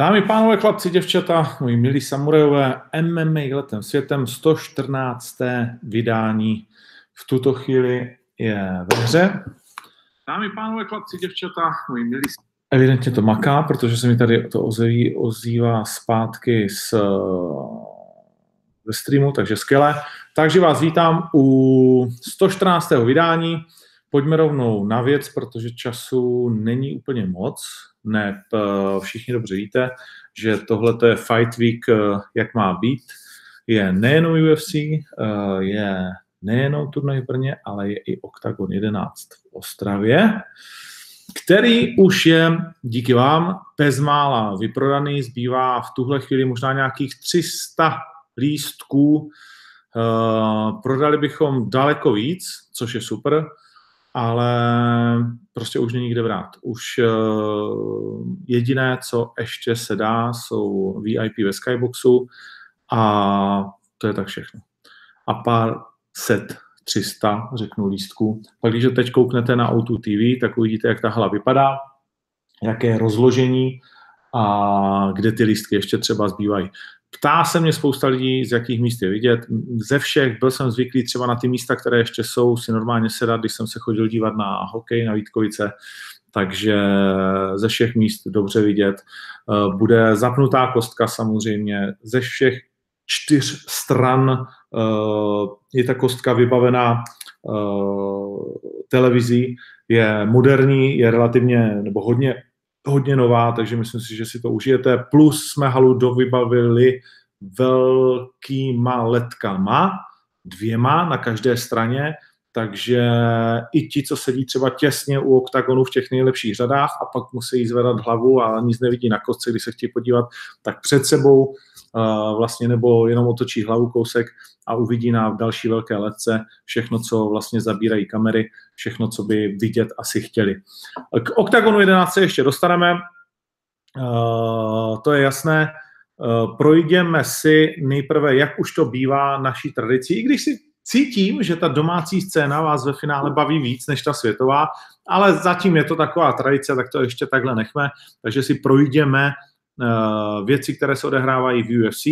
Dámy, pánové, chlapci, děvčata, moji milí samurajové, MMA letem světem 114. vydání v tuto chvíli je ve hře. Dámy, pánové, chlapci, děvčata, moji milí Evidentně to maká, protože se mi tady to ozví, ozývá zpátky z, ze streamu, takže skvěle. Takže vás vítám u 114. vydání. Pojďme rovnou na věc, protože času není úplně moc. Ne, všichni dobře víte, že tohle je Fight Week, eh, jak má být. Je nejenom UFC, eh, je nejenom turnaj v Brně, ale je i Octagon 11 v Ostravě, který už je díky vám bezmála vyprodaný. Zbývá v tuhle chvíli možná nějakých 300 lístků. Eh, prodali bychom daleko víc, což je super ale prostě už není kde vrát. Už uh, jediné, co ještě se dá, jsou VIP ve Skyboxu a to je tak všechno. A pár set 300, řeknu lístků. Pak když teď kouknete na O2 TV, tak uvidíte, jak ta hala vypadá, jaké je rozložení a kde ty lístky ještě třeba zbývají. Ptá se mě spousta lidí, z jakých míst je vidět. Ze všech byl jsem zvyklý třeba na ty místa, které ještě jsou, si normálně sedat, když jsem se chodil dívat na hokej na Vítkovice, takže ze všech míst dobře vidět. Eh, bude zapnutá kostka samozřejmě, ze všech čtyř stran eh, je ta kostka vybavená eh, televizí, je moderní, je relativně nebo hodně hodně nová, takže myslím si, že si to užijete. Plus jsme halu dovybavili velkýma letkama, dvěma na každé straně, takže i ti, co sedí třeba těsně u oktagonu v těch nejlepších řadách a pak musí zvedat hlavu a nic nevidí na kostce, když se chtějí podívat, tak před sebou uh, vlastně nebo jenom otočí hlavu kousek a uvidí na další velké letce všechno, co vlastně zabírají kamery, všechno, co by vidět asi chtěli. K OKTAGONu 11 se ještě dostaneme, uh, to je jasné. Uh, projdeme si nejprve, jak už to bývá naší tradicí, i když si cítím, že ta domácí scéna vás ve finále baví víc než ta světová, ale zatím je to taková tradice, tak to ještě takhle nechme, takže si projdeme uh, věci, které se odehrávají v UFC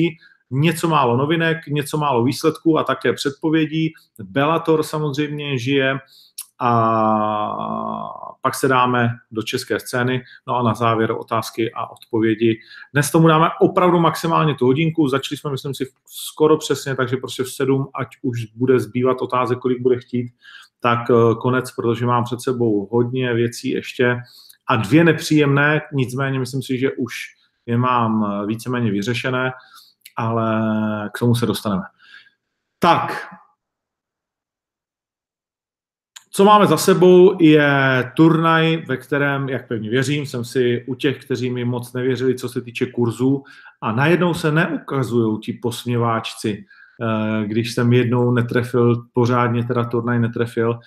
něco málo novinek, něco málo výsledků a také předpovědí. Bellator samozřejmě žije a pak se dáme do české scény, no a na závěr otázky a odpovědi. Dnes tomu dáme opravdu maximálně tu hodinku, začali jsme, myslím si, skoro přesně, takže prostě v sedm, ať už bude zbývat otázek, kolik bude chtít, tak eh, konec, protože mám před sebou hodně věcí ještě a dvě nepříjemné, nicméně myslím si, že už je mám eh, víceméně vyřešené ale k tomu se dostaneme. Tak, co máme za sebou je turnaj, ve kterém, jak pevně věřím, jsem si u těch, kteří mi moc nevěřili, co se týče kurzů, a najednou se neukazují ti posměváčci, eh, když jsem jednou netrefil, pořádně teda turnaj netrefil,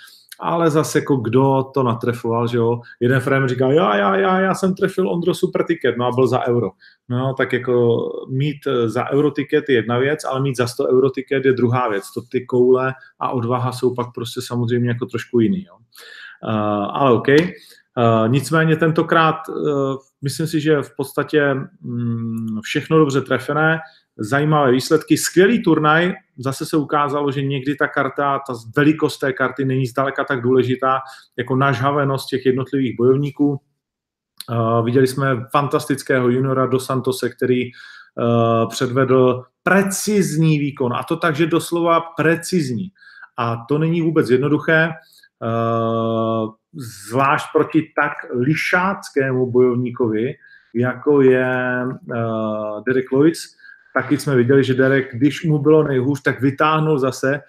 ale zase jako kdo to natrefoval, že jo. Jeden frame říkal, já, já, já, já jsem trefil Ondro super ticket, no a byl za euro. No, tak jako mít za euro ticket je jedna věc, ale mít za 100 euro ticket je druhá věc. To ty koule a odvaha jsou pak prostě samozřejmě jako trošku jiný, jo. Uh, ale OK. Uh, nicméně tentokrát uh, myslím si, že v podstatě um, všechno dobře trefené zajímavé výsledky. Skvělý turnaj, zase se ukázalo, že někdy ta karta, ta velikost té karty není zdaleka tak důležitá jako nažhavenost těch jednotlivých bojovníků. Uh, viděli jsme fantastického juniora do Santose, který uh, předvedl precizní výkon, a to tak, že doslova precizní. A to není vůbec jednoduché, uh, zvlášť proti tak lišáckému bojovníkovi, jako je Derek Lewis, taky jsme viděli, že Derek, když mu bylo nejhůř, tak vytáhnul zase eh,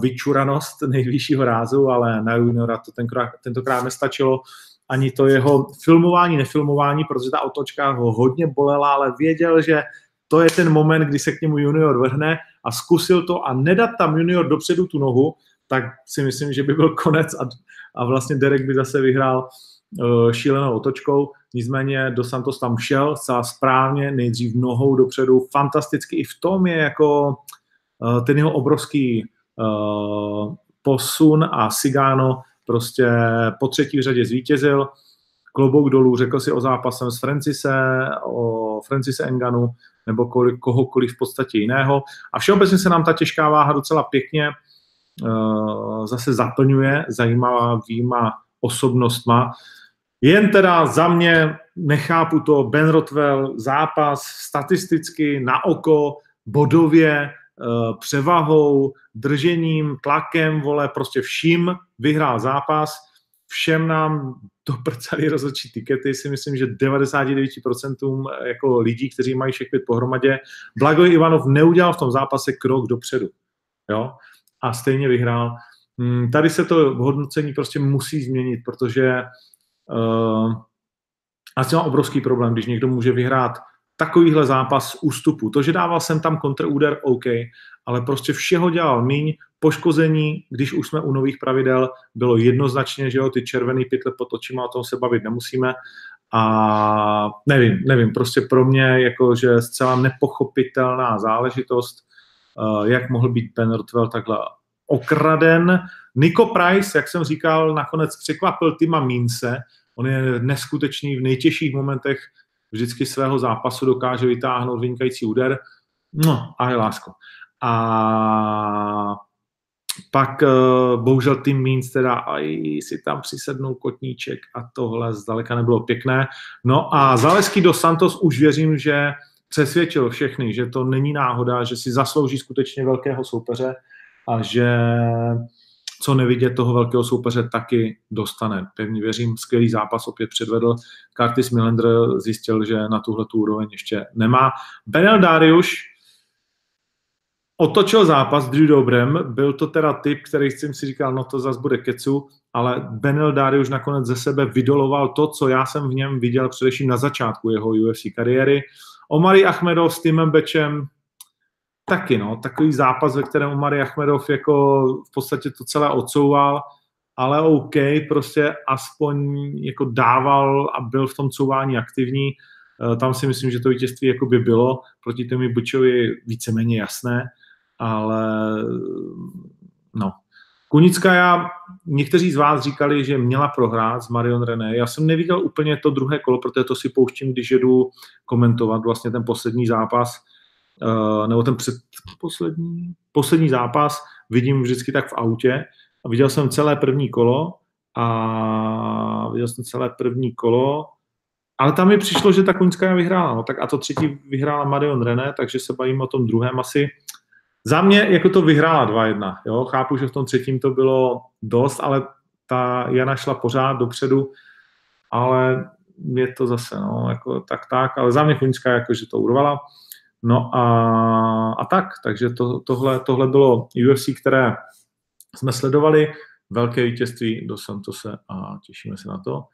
vyčuranost nejvyššího rázu, ale na juniora to tenkrát, tentokrát nestačilo. Ani to jeho filmování, nefilmování, protože ta otočka ho hodně bolela, ale věděl, že to je ten moment, kdy se k němu junior vrhne a zkusil to a nedat tam junior dopředu tu nohu, tak si myslím, že by byl konec a, a vlastně Derek by zase vyhrál šílenou otočkou. Nicméně do Santos tam šel zcela správně, nejdřív nohou dopředu, fantasticky. I v tom je jako uh, ten jeho obrovský uh, posun a Sigano prostě po třetí řadě zvítězil. klobouk dolů, řekl si o zápasem s Francise, o Francise Enganu nebo kohokoliv v podstatě jiného. A všeobecně se nám ta těžká váha docela pěkně uh, zase zaplňuje zajímavýma osobnostma. Jen teda za mě nechápu to Ben Rotwell, zápas statisticky na oko, bodově, uh, převahou, držením, tlakem, vole, prostě vším vyhrál zápas všem nám doprcali rozhodčí tikety, si myslím, že 99% jako lidí, kteří mají všech pět pohromadě. Blagoj Ivanov neudělal v tom zápase krok dopředu. Jo? A stejně vyhrál. Hmm, tady se to hodnocení prostě musí změnit, protože uh, asi má obrovský problém, když někdo může vyhrát takovýhle zápas ústupu. To, že dával jsem tam kontrúder, OK, ale prostě všeho dělal míň, poškození, když už jsme u nových pravidel, bylo jednoznačně, že jo, ty červený pytle pod očima, o tom se bavit nemusíme. A nevím, nevím, prostě pro mě jakože zcela nepochopitelná záležitost, eh, jak mohl být Ben Rotwell takhle okraden. Nico Price, jak jsem říkal, nakonec překvapil Tima Mince. On je neskutečný v nejtěžších momentech vždycky svého zápasu dokáže vytáhnout vynikající úder. No, a je lásko. A pak uh, bohužel tým Means teda aj si tam přisednul kotníček a tohle zdaleka nebylo pěkné. No a Zaleský do Santos už věřím, že přesvědčil všechny, že to není náhoda, že si zaslouží skutečně velkého soupeře a že co nevidět toho velkého soupeře taky dostane. Pevně věřím, skvělý zápas opět předvedl. Curtis Millender zjistil, že na tuhle tu úroveň ještě nemá. Benel Darius otočil zápas Drew Dobrem, byl to teda typ, který jsem si říkal, no to zase bude kecu, ale Benel Dáry už nakonec ze sebe vydoloval to, co já jsem v něm viděl především na začátku jeho UFC kariéry. Omari Achmedov s Timem Bečem, taky no, takový zápas, ve kterém Omari Achmedov jako v podstatě to celé odsouval, ale OK, prostě aspoň jako dával a byl v tom couvání aktivní. Eh, tam si myslím, že to vítězství jako by bylo proti tomu Bučovi víceméně jasné ale no. Kunická, já, někteří z vás říkali, že měla prohrát s Marion René. Já jsem neviděl úplně to druhé kolo, protože to si pouštím, když jedu komentovat vlastně ten poslední zápas, nebo ten předposlední, poslední zápas vidím vždycky tak v autě. A viděl jsem celé první kolo a viděl jsem celé první kolo, ale tam mi přišlo, že ta Kunická vyhrála. No, tak a to třetí vyhrála Marion René, takže se bavíme o tom druhém asi. Za mě jako to vyhrála 2-1. Jo? Chápu, že v tom třetím to bylo dost, ale ta Jana šla pořád dopředu, ale je to zase, no, jako tak, tak, ale za mě Chuňská jako, že to urvala. No a, a tak, takže to, tohle, tohle bylo UFC, které jsme sledovali, velké vítězství do Santose a těšíme se na to,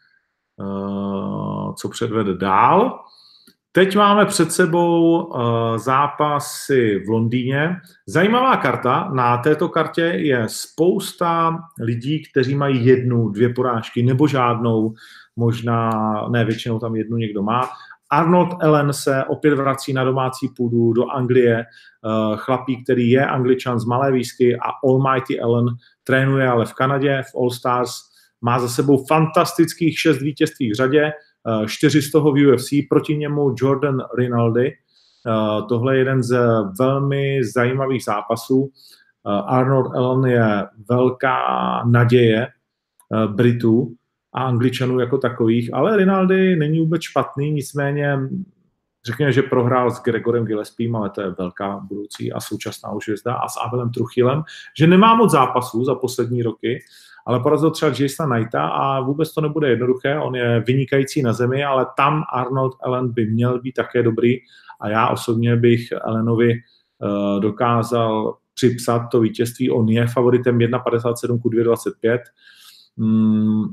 uh, co předvede dál. Teď máme před sebou uh, zápasy v Londýně. Zajímavá karta. Na této kartě je spousta lidí, kteří mají jednu, dvě porážky nebo žádnou. Možná, ne, většinou tam jednu někdo má. Arnold Ellen se opět vrací na domácí půdu do Anglie. Uh, chlapík, který je angličan z Malé výsky a Almighty Ellen trénuje ale v Kanadě, v All Stars. Má za sebou fantastických šest vítězství v řadě Eh, čtyři z toho v UFC, proti němu Jordan Rinaldi. Eh, tohle je jeden z velmi zajímavých zápasů. Eh, Arnold Allen je velká naděje Britů a Angličanů jako takových, ale Rinaldi není vůbec špatný, nicméně řekněme, že prohrál s Gregorem Gillespiem, ale to je velká budoucí a současná už hvězda, a s Abelem Truchilem, že nemá moc zápasů za poslední roky, ale porazil třeba Jasona Knighta a vůbec to nebude jednoduché, on je vynikající na zemi, ale tam Arnold Allen by měl být také dobrý a já osobně bych Allenovi uh, dokázal připsat to vítězství, on je favoritem 1,57 ku 2,25. Mm,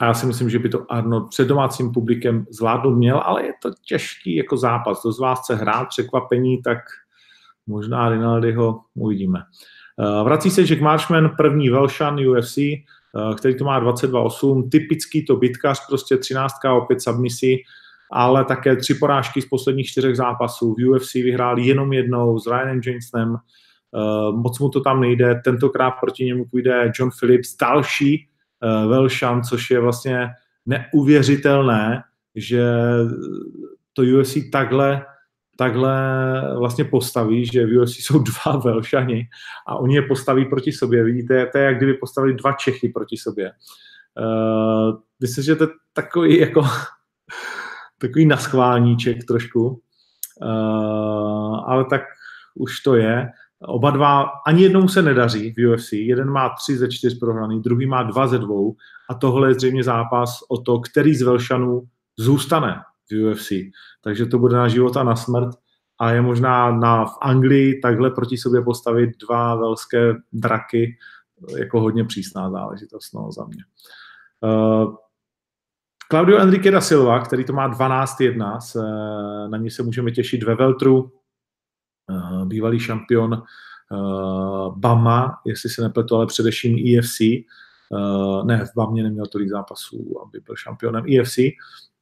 a já si myslím, že by to Arnold před domácím publikem zvládnout měl, ale je to těžký jako zápas. To z vás chce hrát překvapení, tak možná Rinaldiho uvidíme. Eh, vrací se Jack Marshman, první Velšan UFC, eh, který to má 22-8, typický to bitkař, prostě 13 opět submisi, ale také tři porážky z posledních čtyřech zápasů. V UFC vyhrál jenom jednou s Ryanem Jamesonem, eh, moc mu to tam nejde, tentokrát proti němu půjde John Phillips, další Velšan, což je vlastně neuvěřitelné, že to UFC takhle, takhle vlastně postaví, že v UFC jsou dva Velšani a oni je postaví proti sobě. Vidíte, to je jak kdyby postavili dva Čechy proti sobě. Uh, myslím, že to je takový jako takový naschválníček trošku, uh, ale tak už to je. Oba dva, ani jednomu se nedaří v UFC. Jeden má tři ze čtyř prohraný, druhý má dva ze dvou a tohle je zřejmě zápas o to, který z Velšanů zůstane v UFC. Takže to bude na život a na smrt a je možná na, v Anglii takhle proti sobě postavit dva velské draky jako hodně přísná záležitost no, za mě. Uh, Claudio Enrique da Silva, který to má 12-1, se, na něj se můžeme těšit ve Veltru, bývalý šampion uh, Bama, jestli se nepletu, ale především EFC. Uh, ne, v Bamě neměl tolik zápasů, aby byl šampionem EFC.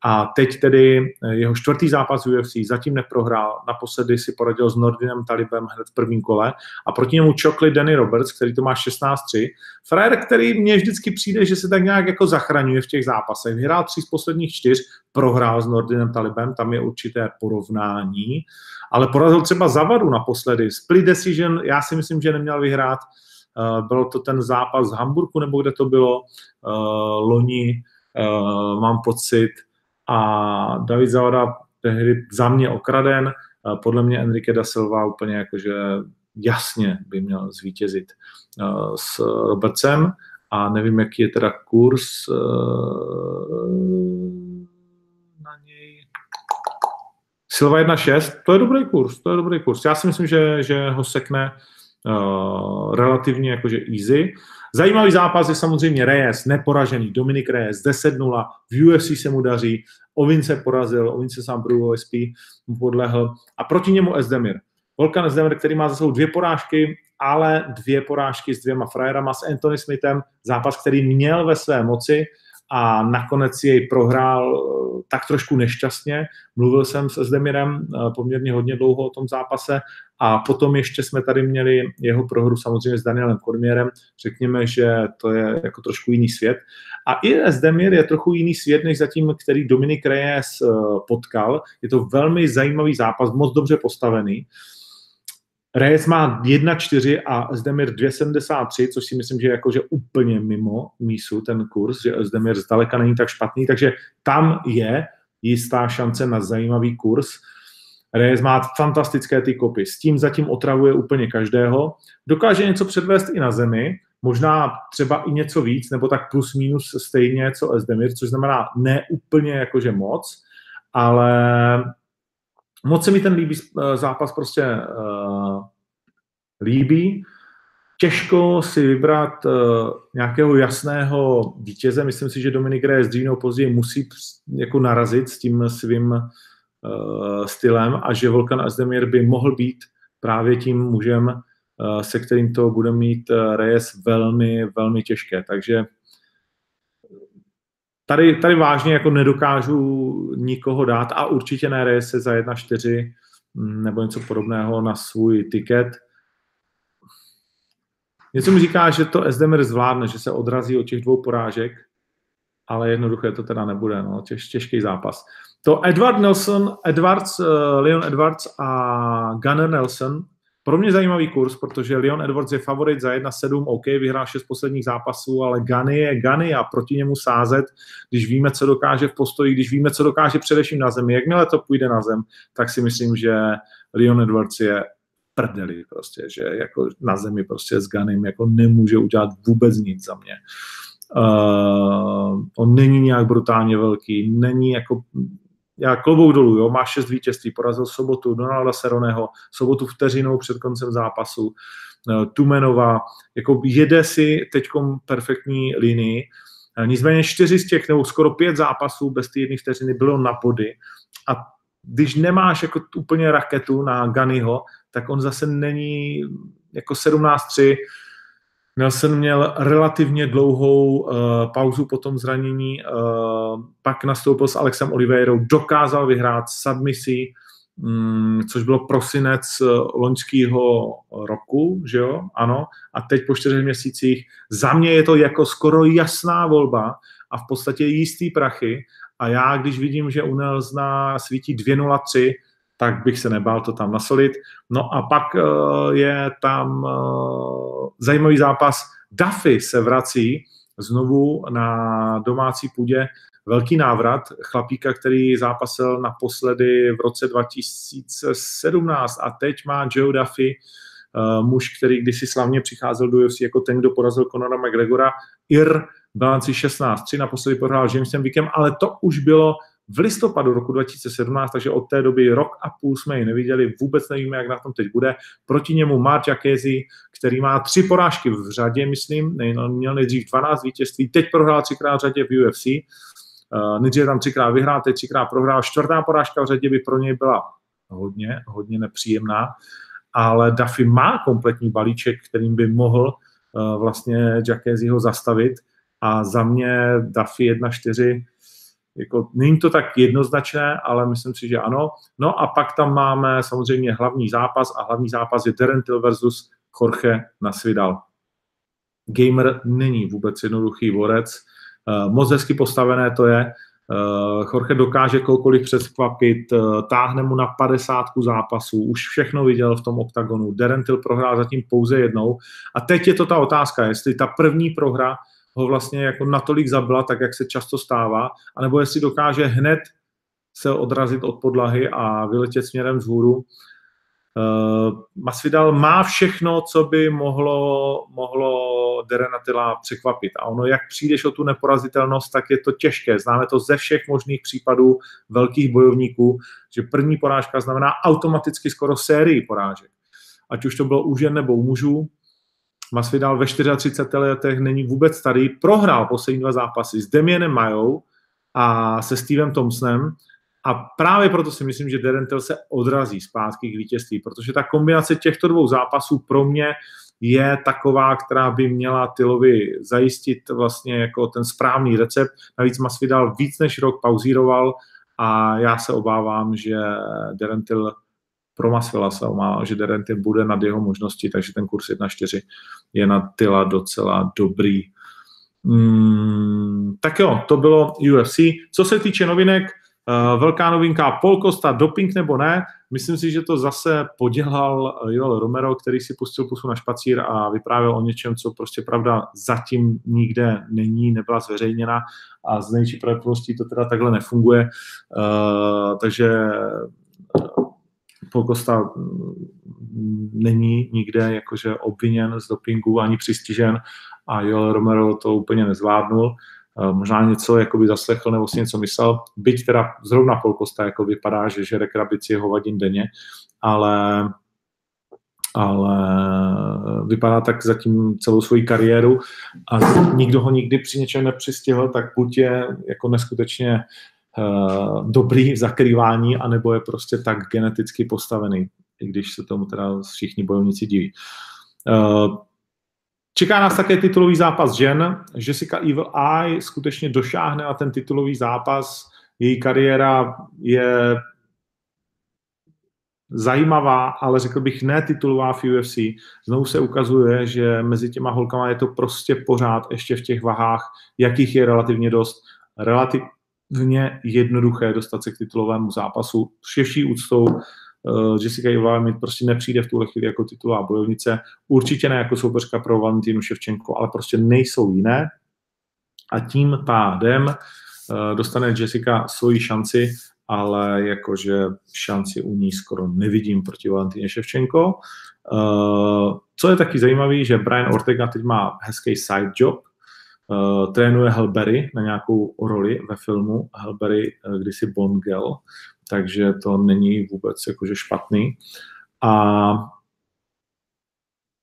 A teď tedy eh, jeho čtvrtý zápas UFC zatím neprohrál. Naposledy si poradil s Nordinem Talibem hned v prvním kole a proti němu čokli Danny Roberts, který to má 16-3. Frajer, který mně vždycky přijde, že se tak nějak jako zachraňuje v těch zápasech. Vyhrál tři z posledních čtyř, prohrál s Nordinem Talibem, tam je určité porovnání, ale porazil třeba Zavadu naposledy. Split decision, já si myslím, že neměl vyhrát. Eh, byl to ten zápas z Hamburgu, nebo kde to bylo eh, loni, mám pocit, a David Zavada tehdy za mě okraden, podle mě Enrique da Silva úplně jakože jasně by měl zvítězit s Robertsem a nevím, jaký je teda kurz na něj. Silva 1.6, to je dobrý kurz, to je dobrý kurz. Já si myslím, že, že ho sekne uh, relativně jakože easy. Zajímavý zápas je samozřejmě Reyes, neporažený, Dominik Reyes, 10-0, v UFC se mu daří, Ovin se porazil, Ovin se sám pro OSP mu podlehl. A proti němu Esdemir. Volkan Esdemir, který má za sebou dvě porážky, ale dvě porážky s dvěma frajerama, s Anthony Smithem, zápas, který měl ve své moci, a nakonec jej prohrál eh, tak trošku nešťastně. Mluvil jsem s Zdemirem eh, poměrně hodně dlouho o tom zápase a potom ještě jsme tady měli jeho prohru samozřejmě s Danielem Kormierem. Řekněme, že to je jako trošku jiný svět. A i Zdemir je trochu jiný svět, než zatím, který Dominik Reyes eh, potkal. Je to velmi zajímavý zápas, moc dobře postavený. Reyes má 1,4 a Zdemir 2,73, což si myslím, že je jakože úplně mimo mísu ten kurz, že Zdemir zdaleka není tak špatný, takže tam je jistá šance na zajímavý kurz. Reyes má fantastické ty kopy, s tím zatím otravuje úplně každého. Dokáže něco předvést i na zemi, možná třeba i něco víc, nebo tak plus minus stejně, co Esdemir, což znamená ne úplně jakože moc, ale moc se mi ten líbí eh, zápas prostě uh, líbí. Těžko si vybrat uh, nějakého jasného vítěze. Myslím si, že Dominik Reyes dřív nebo později musí jako narazit s tím svým uh, stylem a že Volkan Azdemir by mohl být právě tím mužem, uh, se kterým to bude mít Reyes velmi, velmi těžké. Takže tady, tady vážně jako nedokážu nikoho dát a určitě ne se za 1-4 mm, nebo něco podobného na svůj tiket. Něco mi říká, že to Esdemer zvládne, že se odrazí od těch dvou porážek, ale jednoduché to teda nebude, no, těž, těžký zápas. To Edward Nelson, Edwards, uh, Leon Edwards a Gunnar Nelson pro mě zajímavý kurz, protože Leon Edwards je favorit za 1-7, OK, vyhrál 6 posledních zápasů, ale Gany je Gany a proti němu sázet, když víme, co dokáže v postoji, když víme, co dokáže především na zemi. Jakmile to půjde na zem, tak si myslím, že Leon Edwards je prdeli prostě, že jako na zemi prostě s Ganem jako nemůže udělat vůbec nic za mě. Uh, on není nějak brutálně velký, není jako já klobouk dolů, jo, má šest vítězství, porazil sobotu Donalda Seroneho, sobotu vteřinou před koncem zápasu, eh, Tumenova, jako jede si teď perfektní linii, eh, nicméně čtyři z těch, nebo skoro pět zápasů bez té jedné vteřiny bylo na body. A když nemáš jako úplně raketu na Ganiho, tak on zase není jako 17-3, Nelson měl relativně dlouhou uh, pauzu po tom zranění, uh, pak nastoupil s Alexem Oliveirou, dokázal vyhrát submisi, um, což bylo prosinec uh, loňského roku, že jo, ano, a teď po čtyřech měsících, za mě je to jako skoro jasná volba a v podstatě jistý prachy. A já, když vidím, že u Nelsna svítí 2.03, tak bych se nebál to tam nasolit. No a pak uh, je tam uh, zajímavý zápas. Duffy se vrací znovu na domácí půdě. Velký návrat chlapíka, který zápasil naposledy v roce 2017 a teď má Joe Duffy, uh, muž, který kdysi slavně přicházel do UFC jako ten, kdo porazil Conora McGregora. Ir bilanci 16-3, naposledy prohrál Jamesem Wickem, ale to už bylo v listopadu roku 2017, takže od té doby rok a půl jsme ji neviděli, vůbec nevíme, jak na tom teď bude. Proti němu Mark Jackézy, který má tři porážky v řadě, myslím, no, měl nejdřív 12 vítězství, teď prohrál třikrát v řadě v UFC, uh, nejdřív tam třikrát vyhrál, teď třikrát prohrál, čtvrtá porážka v řadě by pro něj byla hodně, hodně nepříjemná, ale Duffy má kompletní balíček, kterým by mohl uh, vlastně Jackézyho zastavit. A za mě Duffy 1-4 jako, není to tak jednoznačné, ale myslím si, že ano. No a pak tam máme samozřejmě hlavní zápas a hlavní zápas je Terentil versus Jorge Nasvidal. Gamer není vůbec jednoduchý vorec, uh, moc hezky postavené to je, uh, Jorge dokáže koukoliv přeskvapit, uh, táhne mu na 50 zápasů, už všechno viděl v tom oktagonu, Derentil prohrál zatím pouze jednou a teď je to ta otázka, jestli ta první prohra ho vlastně jako natolik zabila, tak jak se často stává, anebo jestli dokáže hned se odrazit od podlahy a vyletět směrem vzhůru. Uh, Masvidal má všechno, co by mohlo, mohlo Derenatila překvapit. A ono, jak přijdeš o tu neporazitelnost, tak je to těžké. Známe to ze všech možných případů velkých bojovníků, že první porážka znamená automaticky skoro sérii porážek. Ať už to bylo u žen nebo u mužů, Masvidal ve 34 letech není vůbec starý, prohrál poslední dva zápasy s Demienem Majou a se Stevem Thompsonem a právě proto si myslím, že Derentil se odrazí zpátky k vítězství, protože ta kombinace těchto dvou zápasů pro mě je taková, která by měla Tylovi zajistit vlastně jako ten správný recept. Navíc Masvidal víc než rok pauzíroval a já se obávám, že Derentil pro Masvela se má, že Derente bude nad jeho možnosti, takže ten kurz 1.4 je na Tyla docela dobrý. Mm, tak jo, to bylo UFC. Co se týče novinek, uh, velká novinka Paul Costa, doping nebo ne, myslím si, že to zase podělal Joel Romero, který si pustil pusu na špacír a vyprávěl o něčem, co prostě pravda zatím nikde není, nebyla zveřejněna a z největší pravděpodobností to teda takhle nefunguje. Uh, takže Pogosta mm, není nikde jakože obviněn z dopingu ani přistižen a Joel Romero to úplně nezvládnul. Eh, možná něco jakoby zaslechl nebo si něco myslel, byť teda zrovna Polkosta jako vypadá, že žere krabici hovadin denně, ale ale vypadá tak zatím celou svoji kariéru a nikdo ho nikdy při něčem nepřistihl, tak buď je jako neskutečně dobrý v zakrývání, anebo je prostě tak geneticky postavený, i když se tomu teda všichni bojovníci diví. Uh, Čeká nás také titulový zápas žen. Jessica Evil Eye skutečně došáhne na ten titulový zápas. Její kariéra je zajímavá, ale řekl bych ne titulová v UFC. Znovu se ukazuje, že mezi těma holkama je to prostě pořád ještě v těch vahách, jakých je relativně dost. Relativ, relativně jednoduché dostat se k titulovému zápasu. S všeší úctou uh, Jessica Ivová mi prostě nepřijde v tuhle chvíli jako titulová bojovnice. Určitě ne jako soupeřka pro Valentínu Ševčenko, ale prostě nejsou jiné. A tím pádem uh, dostane Jessica svoji šanci, ale jakože šanci u ní skoro nevidím proti Valentíně Ševčenko. Uh, co je taky zajímavé, že Brian Ortega teď má hezký side job, uh, trénuje Helberry na nějakou roli ve filmu Helberry uh, kdysi Bongel, takže to není vůbec jakože špatný. A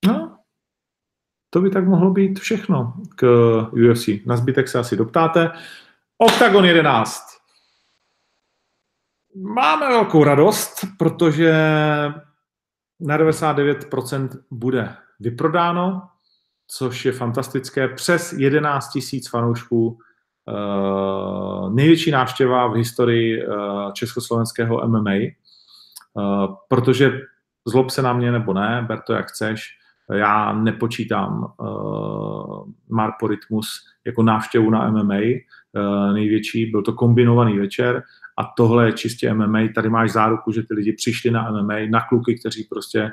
no, to by tak mohlo být všechno k UFC. Na zbytek se asi doptáte. Octagon 11. Máme velkou radost, protože na 99% bude vyprodáno což je fantastické. Přes 11 tisíc fanoušků, uh, největší návštěva v historii uh, československého MMA, eh, protože zlob se na mě nebo ne, ber to jak chceš, Já nepočítám uh, Marpo Rytmus jako návštěvu na MMA největší, byl to kombinovaný večer a tohle je čistě MMA. Tady máš záruku, že ty lidi přišli na MMA, na kluky, kteří prostě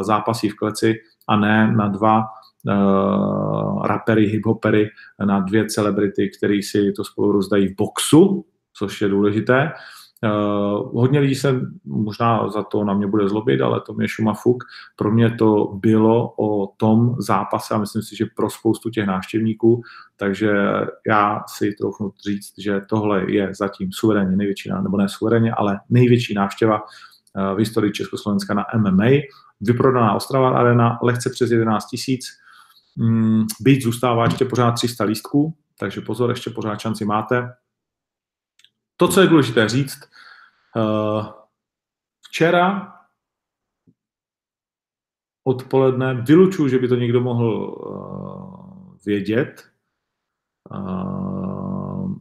zápasí v kleci a ne na dva uh, rapery, hiphopery, na dvě celebrity, který si to spolu rozdají v boxu, což je důležité. Uh, hodně lidí se možná za to na mě bude zlobit, ale to mě šuma fuk. Pro mě to bylo o tom zápase a myslím si, že pro spoustu těch návštěvníků, takže já si trochu říct, že tohle je zatím suverénně největší, nebo ne suverénně, ale největší návštěva uh, v historii Československa na MMA. Vyprodaná Ostrava Arena, lehce přes 11 tisíc. Mm, byť zůstává ještě pořád 300 lístků, takže pozor, ještě pořád šanci máte. To, co je důležité říct, uh, včera odpoledne, vylučuju, že by to někdo mohl uh, vědět, uh,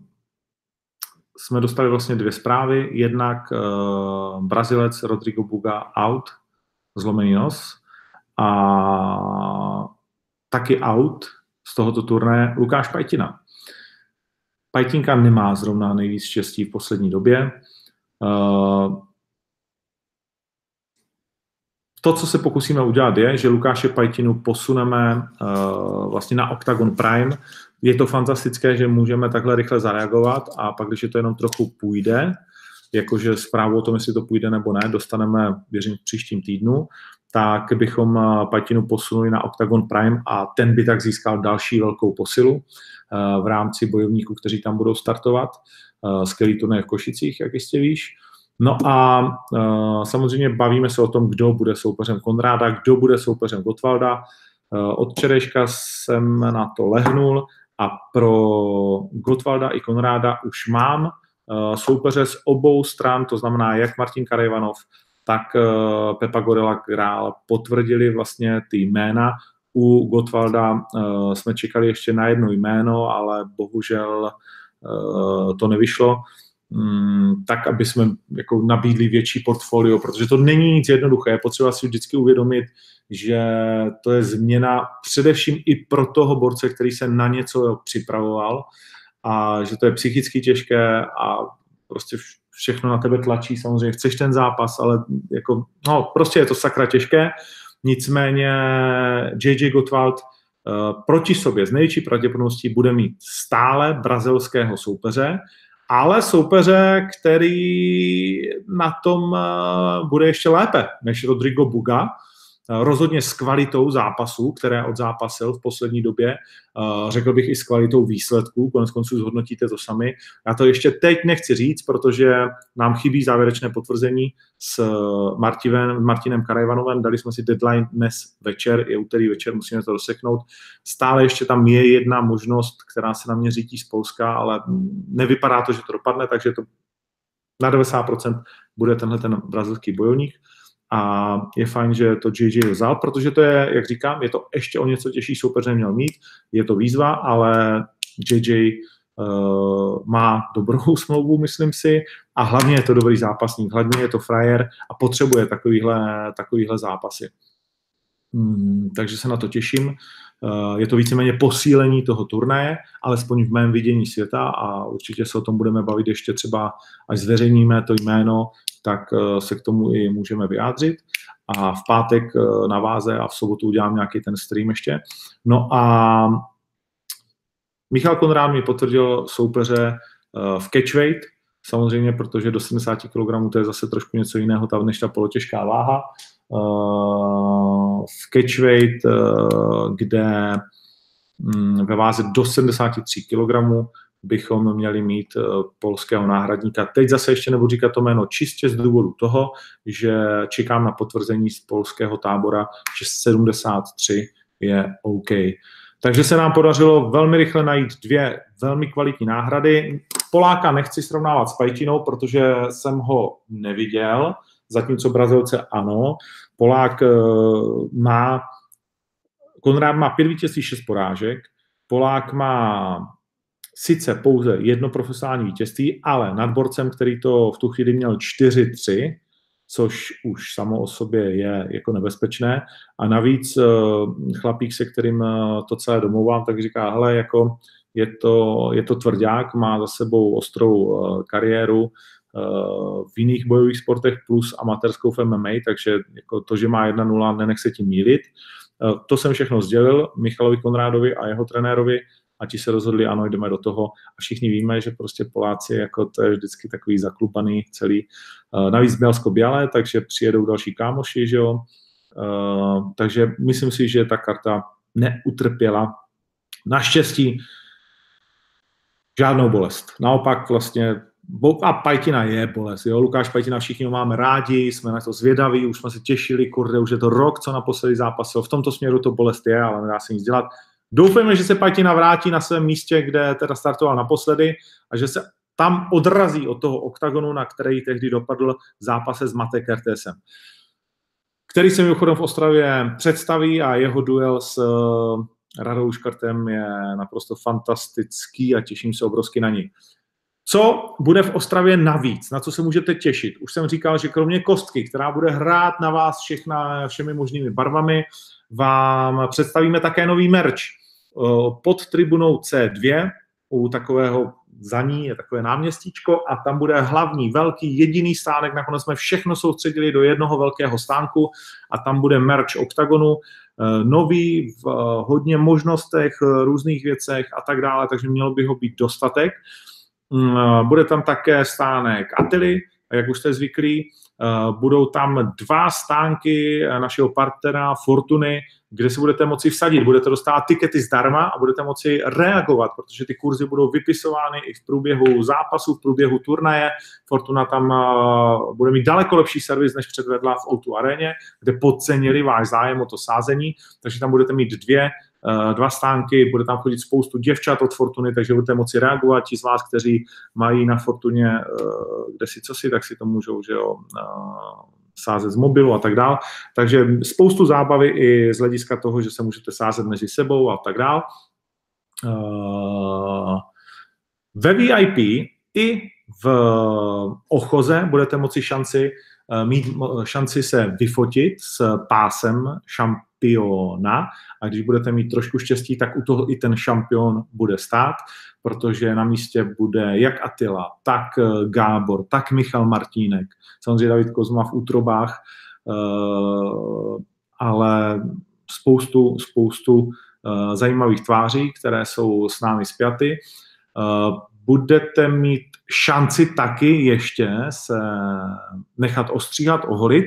jsme dostali vlastně dvě zprávy. Jednak Brazilec Rodrigo Buga out, zlomený nos, a taky out z tohoto turné Lukáš Pajtina. Pajtinka nemá zrovna nejvíc štěstí v poslední době. Eh, to, co se pokusíme udělat, je, že Lukáše Pajtinu posuneme eh, vlastně na Octagon Prime. Je to fantastické, že můžeme takhle rychle zareagovat a pak, když je to jenom trochu půjde, jakože zprávu o tom, jestli to půjde nebo ne, dostaneme, věřím, v příštím týdnu, tak bychom eh, Patinu posunuli na Octagon Prime a ten by tak získal další velkou posilu eh, v rámci bojovníků, kteří tam budou startovat. Eh, skvělý turnaj v Košicích, jak jistě víš. No a samozřejmě bavíme se o tom, kdo bude soupeřem Konráda, kdo bude soupeřem Gotwalda. Od včerejška jsem na to lehnul a pro Gotwalda i Konráda už mám soupeře z obou stran, to znamená jak Martin Karajvanov, tak eh, Pepa Gorela Král potvrdili vlastně ty jména. U Gotwalda eh, jsme čekali ještě na jedno jméno, ale bohužel eh, to nevyšlo mm, tak, aby jsme jako nabídli větší portfolio, protože to není nic jednoduché. Je potřeba si vždycky uvědomit, že to je změna především i pro toho borce, který se na něco připravoval a že to je psychicky těžké a prostě všechno na tebe tlačí, samozřejmě chceš ten zápas, ale jako, no, prostě je to sakra těžké. Nicméně JJ Gottwald uh, proti sobě z největší pravděpodobností bude mít stále brazilského soupeře, ale soupeře, který na tom uh, bude ještě lépe než Rodrigo Buga, rozhodně s kvalitou zápasů, které odzápasil v poslední době, eh, řekl bych i s kvalitou výsledků, konec konců zhodnotíte to sami. Já to ještě teď nechci říct, protože nám chybí závěrečné potvrzení s eh, Martinem, Martinem Karajvanovem, dali jsme si deadline dnes večer, je úterý večer, musíme to doseknout. Stále ještě tam je jedna možnost, která se na mě řítí z Polska, ale nevypadá to, že to dopadne, takže to na 90% bude tenhle ten brazilský bojovník a je fajn, že to JJ vzal, protože to je, jak říkám, je to ještě o něco těžší soupeře měl mít, je to výzva, ale JJ uh, eh, má dobrou smlouvu, myslím si, a hlavně je to dobrý zápasník, hlavně je to frajer a potřebuje takovýhle, takovýhle zápasy. Hmm, takže se na to těším. Uh, je to víceméně posílení toho turnaje, alespoň v mém vidění světa a určitě se o tom budeme bavit ještě třeba, až zveřejníme to jméno, tak eh, se k tomu i můžeme vyjádřit. A v pátek eh, na váze a v sobotu udělám nějaký ten stream ještě. No a Michal Konrád mi potvrdil soupeře eh, v catchweight, samozřejmě, protože do 70 kg to je zase trošku něco jiného než ta polotěžká váha. V catchweight, kde mm, ve váze do 73 kg bychom měli mít eh, polského náhradníka. Teď zase ještě nebudu říkat to jméno čistě z důvodu toho, že čekám na potvrzení z polského tábora, že 73 je OK. Takže se nám podařilo velmi rychle najít dvě velmi kvalitní náhrady. Poláka nechci srovnávat s Pajtinou, protože jsem ho neviděl, zatímco Brazilce ano. Polák eh, má, Konrád má pět vítězství, šest porážek, Polák má sice pouze jedno profesionální vítězství, ale nad borcem, který to v tu chvíli měl 4-3, což už samo o sobě je jako nebezpečné. A navíc chlapík, se kterým to celé domlouvám, tak říká, hele, jako je to, je to tvrdák, má za sebou ostrou kariéru, v jiných bojových sportech plus amatérskou v MMA, takže jako to, že má 1-0, nenech se tím mílit. To jsem všechno sdělil Michalovi Konrádovi a jeho trenérovi a ti se rozhodli, ano, jdeme do toho. A všichni víme, že prostě Poláci, jako to je vždycky takový zaklupaný celý. Navíc Bělsko bělé, takže přijedou další kámoši, že jo. Takže myslím si, že ta karta neutrpěla naštěstí žádnou bolest. Naopak vlastně a Pajtina je bolest, jo, Lukáš Pajtina, všichni ho máme rádi, jsme na to zvědaví, už jsme se těšili, kurde, už je to rok, co naposledy zápasil, v tomto směru to bolest je, ale nedá se nic dělat. Doufejme, že se Pajtina vrátí na svém místě, kde teda startoval naposledy a že se tam odrazí od toho oktagonu, na který tehdy dopadl zápase s Mate Kertesem, který se mimochodem v Ostravě představí a jeho duel s eh, Radou Škrtem je naprosto fantastický a těším se obrovsky na něj. Co bude v Ostravě navíc, na co se můžete těšit? Už jsem říkal, že kromě kostky, která bude hrát na vás všechna, všemi možnými barvami, vám představíme také nový merch. Pod tribunou C2 u takového za ní je takové náměstíčko a tam bude hlavní, velký, jediný stánek. Nakonec jsme všechno soustředili do jednoho velkého stánku a tam bude merch OKTAGONu, nový v hodně možnostech, různých věcech a tak dále, takže mělo by ho být dostatek. Mm, bude tam také stánek Atily, jak už jste zvyklí. Eh, budou tam dva stánky našeho partnera Fortuny, kde se budete moci vsadit. Budete dostávat tikety zdarma a budete moci reagovat, protože ty kurzy budou vypisovány i v průběhu zápasu, v průběhu turnaje. Fortuna tam eh, bude mít daleko lepší servis, než předvedla v O2 aréně, kde podcenili váš zájem o to sázení, takže tam budete mít dvě Eh, dva stánky, bude tam chodit spoustu děvčat od Fortuny, takže budete moci reagovat. Ti z vás, kteří mají na Fortuně eh, kde si co si, tak si to můžou že jo, eh, sázet z mobilu a tak dál. Takže spoustu zábavy i z hlediska toho, že se můžete sázet mezi sebou a tak dál. Ve VIP i v Ochoze budete moci šanci mít šanci se vyfotit s pásem šamp šampiona a když budete mít trošku štěstí, tak u toho i ten šampion bude stát, protože na místě bude jak Atila, tak eh, Gábor, tak Michal Martínek, samozřejmě David Kozma v útrobách, eh, ale spoustu, spoustu eh, zajímavých tváří, které jsou s námi spjaty. Budete mít šanci taky ještě se nechat ostříhat, oholit,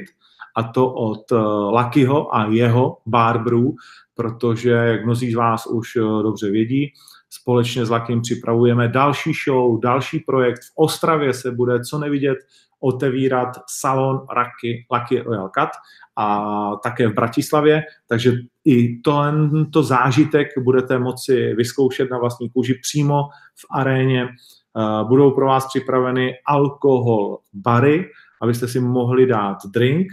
a to od eh, Lakyho a jeho barberů, protože, jak mnozí z vás už eh, dobře vědí, společně s Lakym připravujeme další show, další projekt. V Ostravě se bude co nevidět otevírat salon Lucky, Lucky Royal Cut a také v Bratislavě, takže i tento zážitek budete moci vyzkoušet na vlastní kůži přímo v aréně. Eh, budou pro vás připraveny alkohol bary, abyste si mohli dát drink,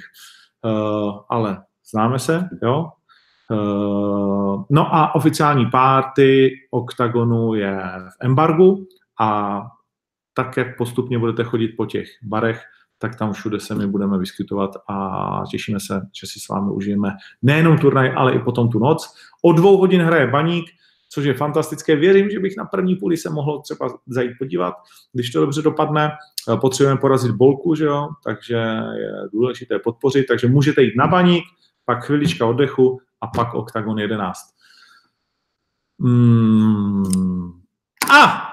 uh, ale známe se, jo. Uh, no a oficiální párty OKTAGONu je v embargu a tak, jak postupně budete chodit po těch barech, tak tam všude se my budeme vyskytovat a těšíme se, že si s vámi užijeme nejenom turnaj, ale i potom tu noc. O dvou hodin hraje Baník, což je fantastické. Věřím, že bych na první půli se mohl třeba zajít podívat, když to dobře dopadne. Eh, potřebujeme porazit bolku, že jo? takže je důležité podpořit, takže můžete jít na baník, pak chvilička oddechu a pak OKTAGON 11. Hmm. A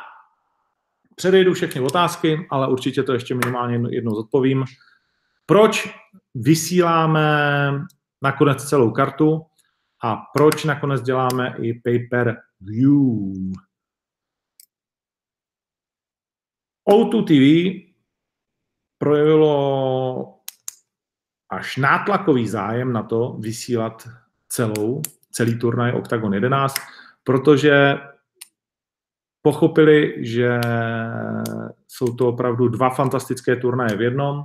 předejdu všechny otázky, ale určitě to ještě minimálně jednou zodpovím. Proč vysíláme nakonec celou kartu a proč nakonec děláme i paper view? O2 TV projevilo až nátlakový zájem na to vysílat celou, celý turnaj Octagon 11, protože pochopili, že jsou to opravdu dva fantastické turnaje v jednom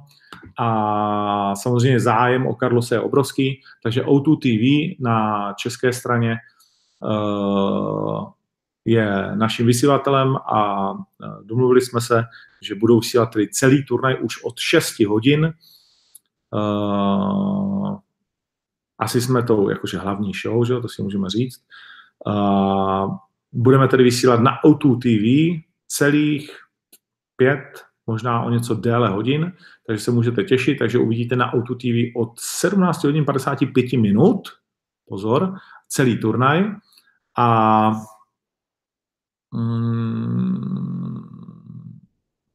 a samozřejmě zájem o Carlose je obrovský, takže O2 TV na české straně uh, je naším vysílatelem a domluvili jsme se, že budou vysílat tedy celý turnaj už od 6 hodin Uh, asi jsme tou jakože hlavní show, že? to si můžeme říct. Budeme tedy vysílat na O2 TV celých pět, možná o něco déle hodin, takže se můžete těšit, takže uvidíte na O2 TV od 17 hodin 55 minut, pozor, celý turnaj a mm,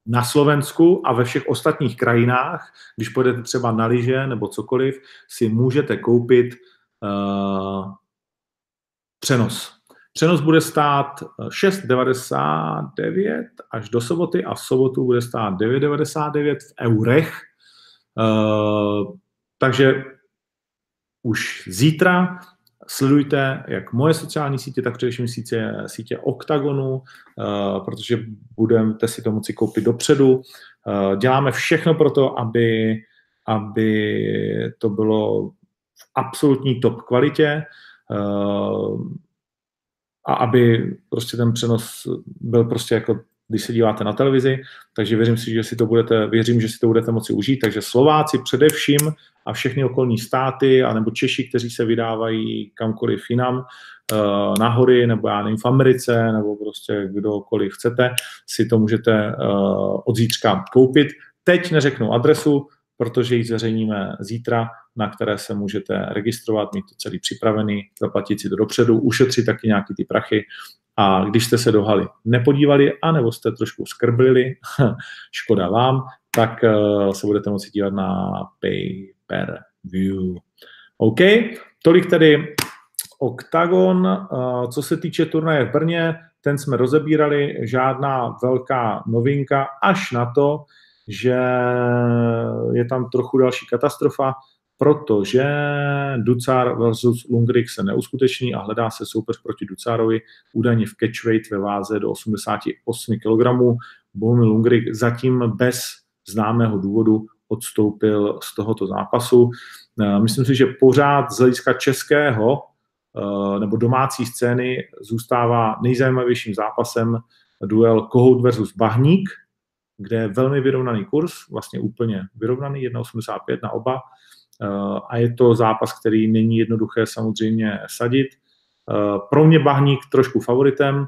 na Slovensku a ve všech ostatních krajinách, když půjdete třeba na lyže nebo cokoliv, si můžete koupit uh, přenos. Přenos bude stát 6,99 až do soboty a v sobotu bude stát 9,99 v eurech. Uh, takže už zítra Sledujte jak moje sociální sítě, tak především sítě, sítě Octagonu, uh, protože budete si to moci koupit dopředu. Děláme všechno pro to, aby, aby to bylo v absolutní top kvalitě uh, a aby prostě ten přenos byl prostě jako když se díváte na televizi, takže věřím si, že si to budete, věřím, že si to budete moci užít. Takže Slováci především a všechny okolní státy, anebo Češi, kteří se vydávají kamkoliv jinam, eh, na hory, nebo já nevím, v Americe, nebo prostě kdokoliv chcete, si to můžete eh, od zítřka koupit. Teď neřeknu adresu, protože ji zveřejníme zítra, na které se můžete registrovat, mít to celý připravený, zaplatit si to dopředu, ušetřit taky nějaký ty prachy a když jste se do haly nepodívali, anebo jste trošku skrblili, škoda vám, tak uh, se budete moci dívat na pay per view. OK, tolik tedy Octagon. Uh, co se týče turnaje v Brně, ten jsme rozebírali, žádná velká novinka, až na to, že je tam trochu další katastrofa protože Ducar versus Lungrik se neuskuteční a hledá se soupeř proti Ducarovi údajně v catchweight ve váze do 88 kg. Bohumil Lungrik zatím bez známého důvodu odstoupil z tohoto zápasu. Eh, myslím si, že pořád z hlediska českého eh, nebo domácí scény zůstává nejzajímavějším zápasem duel Kohout versus Bahník, kde je velmi vyrovnaný kurz, vlastně úplně vyrovnaný, 1,85 na oba. Eh, a je to zápas, který není jednoduché samozřejmě sadit. Eh, pro mě Bahník trošku favoritem,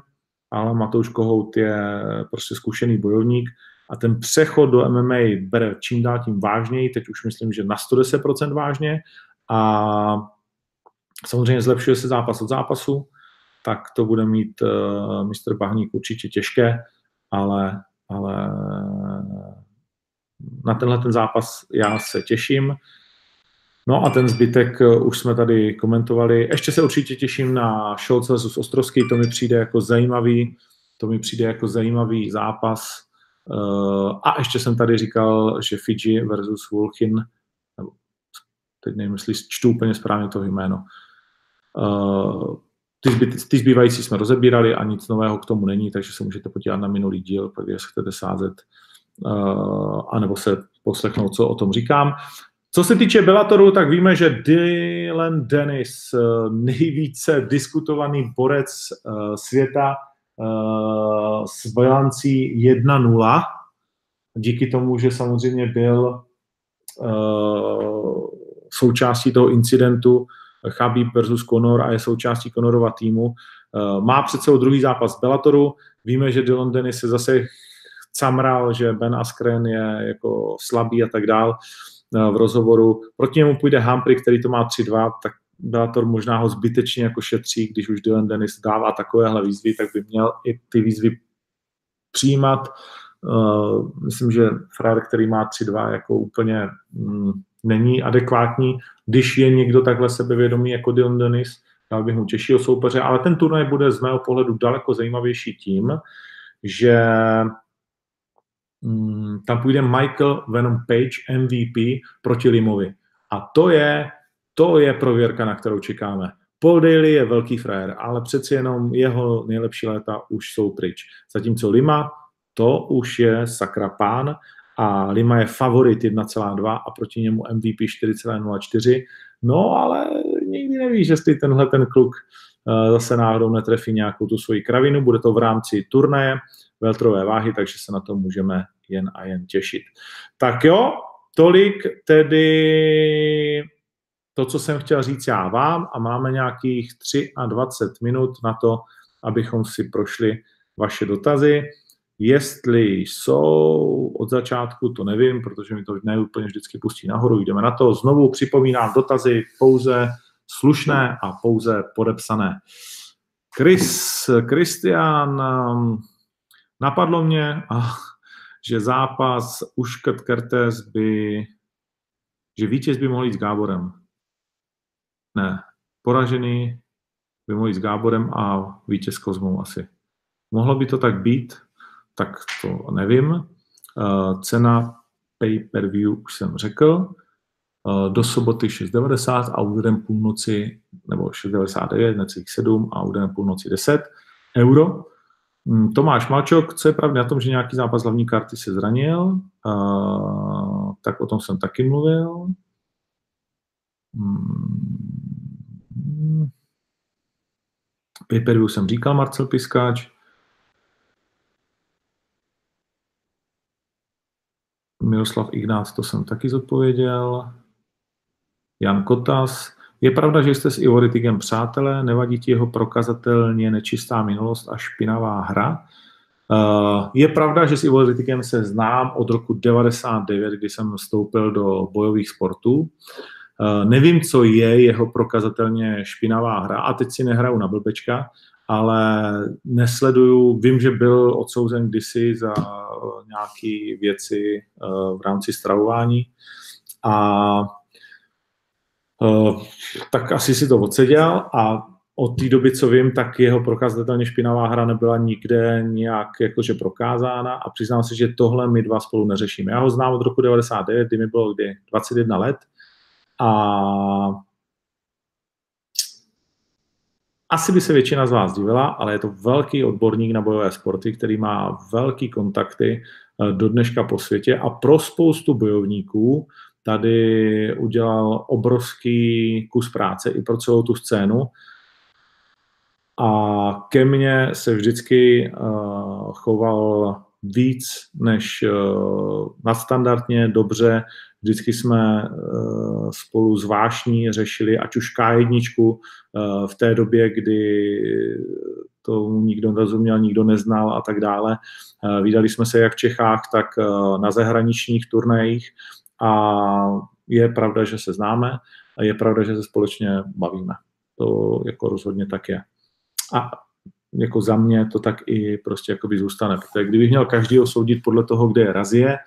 ale Matouš Kohout je prostě zkušený bojovník a ten přechod do MMA bere čím dál tím vážněji, teď už myslím, že na 110% vážně a samozřejmě zlepšuje se zápas od zápasu, tak to bude mít uh, mistr Bahník určitě těžké, ale, ale na tenhle ten zápas já se těším. No a ten zbytek eh, už jsme tady komentovali. Ještě se určitě těším na Scholz vs. Ostrovský, to mi přijde jako zajímavý, to mi přijde jako zajímavý zápas. Eh, a ještě jsem tady říkal, že Fiji versus nebo teď nevím, jestli čtu úplně správně to jméno. Ty, zby, ty zbývající jsme rozebírali a nic nového k tomu není, takže se můžete podívat na minulý díl, pak když chcete sázet, anebo se poslechnout, co o tom říkám. Co se týče Bellatoru, tak víme, že Dylan Dennis, eh, nejvíce diskutovaný borec eh, světa s bilancí 1-0, díky tomu, že samozřejmě byl součástí toho incidentu Chabib versus Conor a je součástí Conorova týmu. Má před sebou druhý zápas Bellatoru. Víme, že Dylan Dennis se zase camral, že Ben Askren je jako slabý a tak dál. Eh, v rozhovoru. Proti němu půjde Humphrey, který to má 3-2, tak Bellator možná ho zbytečně jako šetří, když už Dylan Dennis dává takovéhle výzvy, tak by měl i ty výzvy přijímat. Uh, myslím, že frajer, který má 3-2, jako úplně mm, není adekvátní. Když je někdo takhle sebevědomý jako Dylan Dennis, dal bych mu těžšího soupeře, ale ten turnaj bude z mého pohledu daleko zajímavější tím, že Mm, tam půjde Michael Venom Page, MVP, proti Limovi. A to je, to je prověrka, na kterou čekáme. Paul Daly je velký frajer, ale přeci jenom jeho nejlepší léta už jsou pryč. Zatímco Lima, to už je sakra pán a Lima je favorit 1,2 a proti němu MVP 4,04. No, ale nikdy nevíš, jestli tenhle ten kluk eh, zase náhodou netrefí nějakou tu svoji kravinu. Bude to v rámci turnaje veltrové váhy, takže se na to můžeme jen a jen těšit. Tak jo, tolik tedy to, co jsem chtěl říct já vám a máme nějakých 23 minut na to, abychom si prošli vaše dotazy. Jestli jsou od začátku, to nevím, protože mi to ne úplně vždycky pustí nahoru. Jdeme na to. Znovu připomínám dotazy pouze slušné a pouze podepsané. Chris, Christian, um, napadlo mě, že zápas Uškrt Kertes by, že vítěz by mohl jít s Gáborem. Ne, poražený by mohl jít s Gáborem a vítěz Kozmou asi. Mohlo by to tak být, tak to nevím. Uh, cena pay-per-view už jsem řekl. Uh, do soboty 6,90 a úderem půlnoci, nebo 6,99, necelých 7 a úderem půlnoci 10 euro. Um, Tomáš Malčok, co je pravda na tom, že nějaký zápas hlavní karty se zranil, uh, tak o tom jsem taky mluvil. Um, pay-per-view jsem říkal, Marcel Piskáč. Miroslav Ignác, to jsem taky zodpověděl. Jan Kotas. Je pravda, že jste s Ivoritigem přátelé, nevadí ti jeho prokazatelně nečistá minulost a špinavá hra. Uh, je pravda, že s Ivoritigem se znám od roku 99, kdy jsem vstoupil do bojových sportů. Uh, nevím, co je jeho prokazatelně špinavá hra a teď si nehraju na blbečka, ale nesleduju, vím, že byl odsouzen kdysi za nějaké věci eh, v rámci stravování a eh, tak asi si to odseděl a od té doby, co vím, tak jeho prokazatelně špinavá hra nebyla nikde nějak jakože prokázána a přiznám se, že tohle my dva spolu neřešíme. Já ho znám od roku 99, kdy mi bylo kdy 21 let a Asi by se většina z vás divila, ale je to velký odborník na bojové sporty, který má velký kontakty eh, do dneška po světě a pro spoustu bojovníků tady udělal obrovský kus práce i pro celou tu scénu. A ke mně se vždycky uh, choval víc než uh, nadstandardně, dobře, Vždycky jsme eh, spolu zvášní řešili, ať už K1 eh, v té době, kdy to nikdo nerozuměl, nikdo neznal a tak dále. Eh, Vydali jsme se jak v Čechách, tak na zahraničních turnajích a je pravda, že se známe a je pravda, že se společně bavíme. To jako rozhodně tak je. A jako za mě to tak i prostě jakoby zůstane. Protože kdybych měl každý soudit podle toho, kde je razie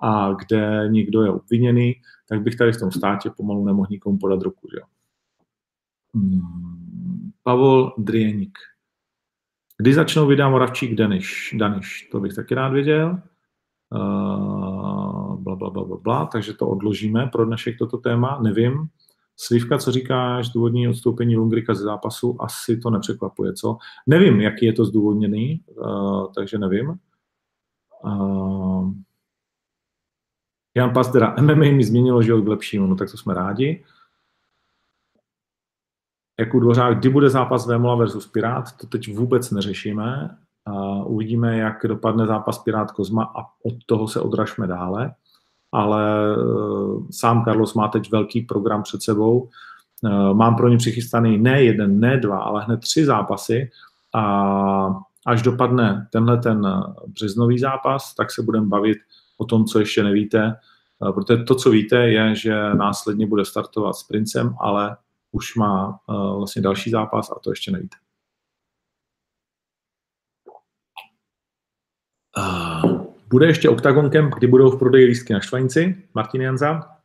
a kde někdo je obviněný, tak bych tady v tom státě pomalu nemohl nikomu podat ruku. Že? Hmm. Pavel Drienik. Kdy začnou videa Moravčík Daniš? Daniš, to bych taky rád věděl. Uh, bla, bla, bla, bla, bla, takže to odložíme pro dnešek toto téma, nevím. Slivka, co říkáš, zdůvodnění odstoupení Lungrika ze zápasu, asi to nepřekvapuje, co? Nevím, jaký je to zdůvodněný, uh, takže nevím. Uh, Jan Pastera, MMA mi změnilo život k lepšímu, no tak to jsme rádi. Jakub Dvořák, kdy bude zápas Vémola versus Pirát, to teď vůbec neřešíme. Uh, uvidíme, jak dopadne zápas Pirát Kozma a od toho se odražme dále ale eh, sám Carlos má teď velký program před sebou. Eh, mám pro ně přichystaný ne jeden, ne dva, ale hned tři zápasy a až dopadne tenhle ten březnový zápas, tak se budeme bavit o tom, co ještě nevíte, eh, protože to, co víte, je, že následně bude startovat s Princem, ale už má vlastně další zápas a to ještě nevíte. Uh. Bude ještě Octagon Camp, kdy budou v prodeji lístky na Štvanici, Martin Janza.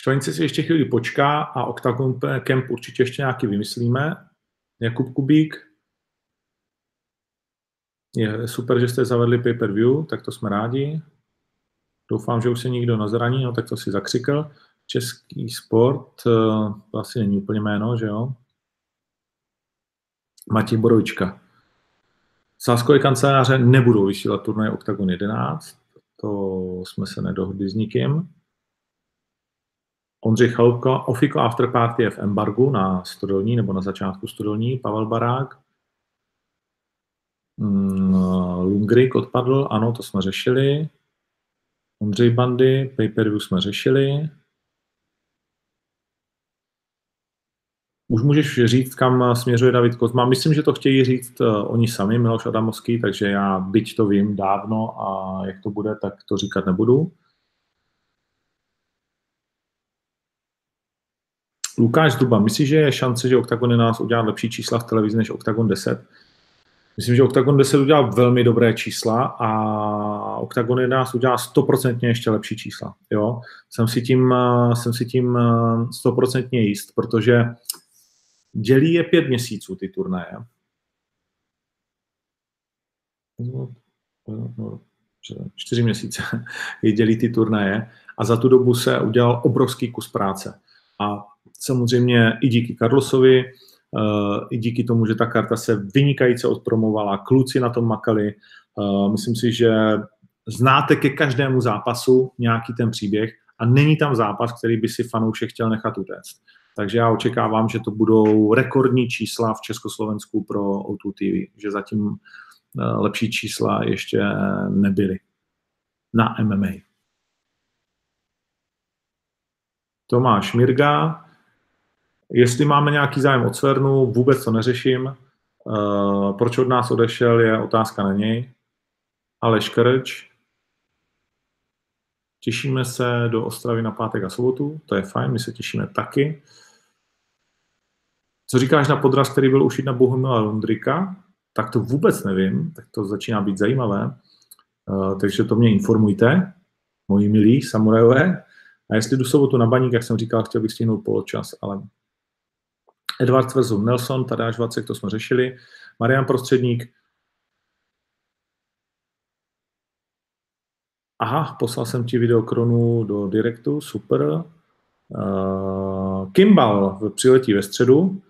Štvanici si ještě chvíli počká a Octagon Camp určitě ještě nějaký vymyslíme. Jakub Kubík. Je super, že jste zavedli pay-per-view, tak to jsme rádi. Doufám, že už se nikdo nazraní, no tak to si zakřikl. Český sport, eh, to asi není úplně jméno, že jo? Matěj Borovička. Sáskové kanceláře nebudou vysílat turnaj Octagon 11, to jsme se nedohodli s nikým. Ondřej Chalupka, Ofiko Afterparty je v embargu na studolní nebo na začátku studolní, Pavel Barák. Mm, Lungrik odpadl, ano, to jsme řešili. Ondřej Bandy, pay-per-view jsme řešili. Už můžeš říct, kam směřuje David Kozma. Myslím, že to chtějí říct uh, oni sami, Miloš Adamovský, takže já byť to vím dávno a jak to bude, tak to říkat nebudu. Lukáš Zuba, myslíš, že je šance, že Octagon nás udělá lepší čísla v televizi než Octagon 10? Myslím, že Octagon 10 udělal velmi dobré čísla a Octagon 11 udělá 100% ještě lepší čísla. Jo? Jsem si tím, jsem si tím 100% jist, protože dělí je pět měsíců ty turnaje. čtyři měsíce je dělí ty turnaje a za tu dobu se udělal obrovský kus práce. A samozřejmě i díky Carlosovi, eh, i díky tomu, že ta karta se vynikajíce odpromovala, kluci na tom makali. Eh, myslím si, že znáte ke každému zápasu nějaký ten příběh a není tam zápas, který by si fanoušek chtěl nechat utéct. Takže já očekávám, že to budou rekordní čísla v Československu pro O2 TV, že zatím eh, lepší čísla ještě nebyly na MMA. Tomáš Mirga, Jestli máme nějaký zájem od Svernu, vůbec to neřeším. Uh, proč od nás odešel, je otázka na něj. Aleš Krč. Těšíme se do Ostravy na pátek a sobotu, to je fajn, my se těšíme taky. Co říkáš na podraz, který byl ušit na Bohumila Lundrika? Tak to vůbec nevím, tak to začíná být zajímavé. Uh, takže to mě informujte, moji milí samurajové. A jestli jdu sobotu na baník, jak jsem říkal, chtěl bych stihnout poločas, ale Edward versus Nelson, Tadáš Vacek, to jsme řešili. Marian Prostředník. Aha, poslal jsem ti videokronu do Directu, super. Uh, Kimball přiletí ve středu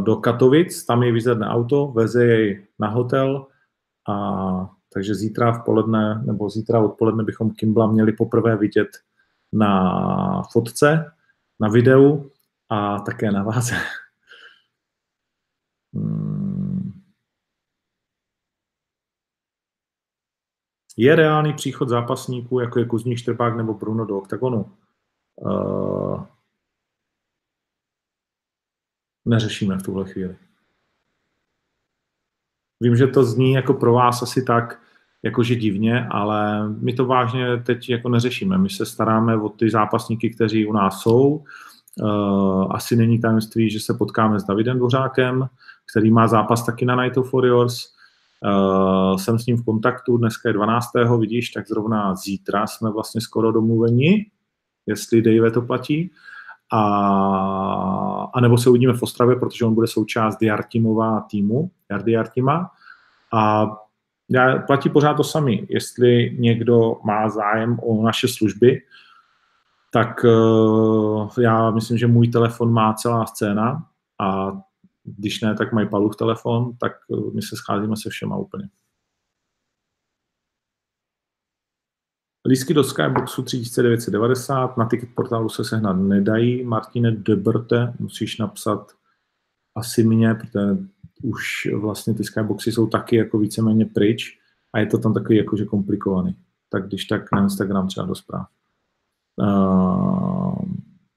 do Katovic, tam je vyzvedne auto, veze jej na hotel a takže zítra v poledne, nebo zítra odpoledne bychom Kimbla měli poprvé vidět na fotce, na videu a také na váze. Hmm. Je reálný příchod zápasníků, jako je Kuzník Štrbák nebo Bruno do oktagonu? Uh, neřešíme v tuhle chvíli. Vím, že to zní jako pro vás asi tak, jakože divně, ale my to vážně teď jako neřešíme. My se staráme o ty zápasníky, kteří u nás jsou. Uh, asi není tajemství, že se potkáme s Davidem Dvořákem, který má zápas taky na Night of Warriors. Uh, jsem s ním v kontaktu, dneska je 12. vidíš, tak zrovna zítra jsme vlastně skoro domluveni, jestli Dave to platí. A, a nebo se uvidíme v Ostravě, protože on bude součást Jartimova týmu, Jardy Jartima. A já, platí pořád to sami. Jestli někdo má zájem o naše služby, tak uh, já myslím, že můj telefon má celá scéna a když ne, tak mají Palův telefon, tak eh, my se scházíme se všema úplně. Lísky do Skyboxu 3990 na ticket portálu se sehnat nedají. Martine Debrte musíš napsat asi mě, protože už vlastně ty Skyboxy jsou taky jako víceméně pryč a je to tam takový jakože komplikovaný. Tak když tak na Instagram třeba do zpráv. Uh,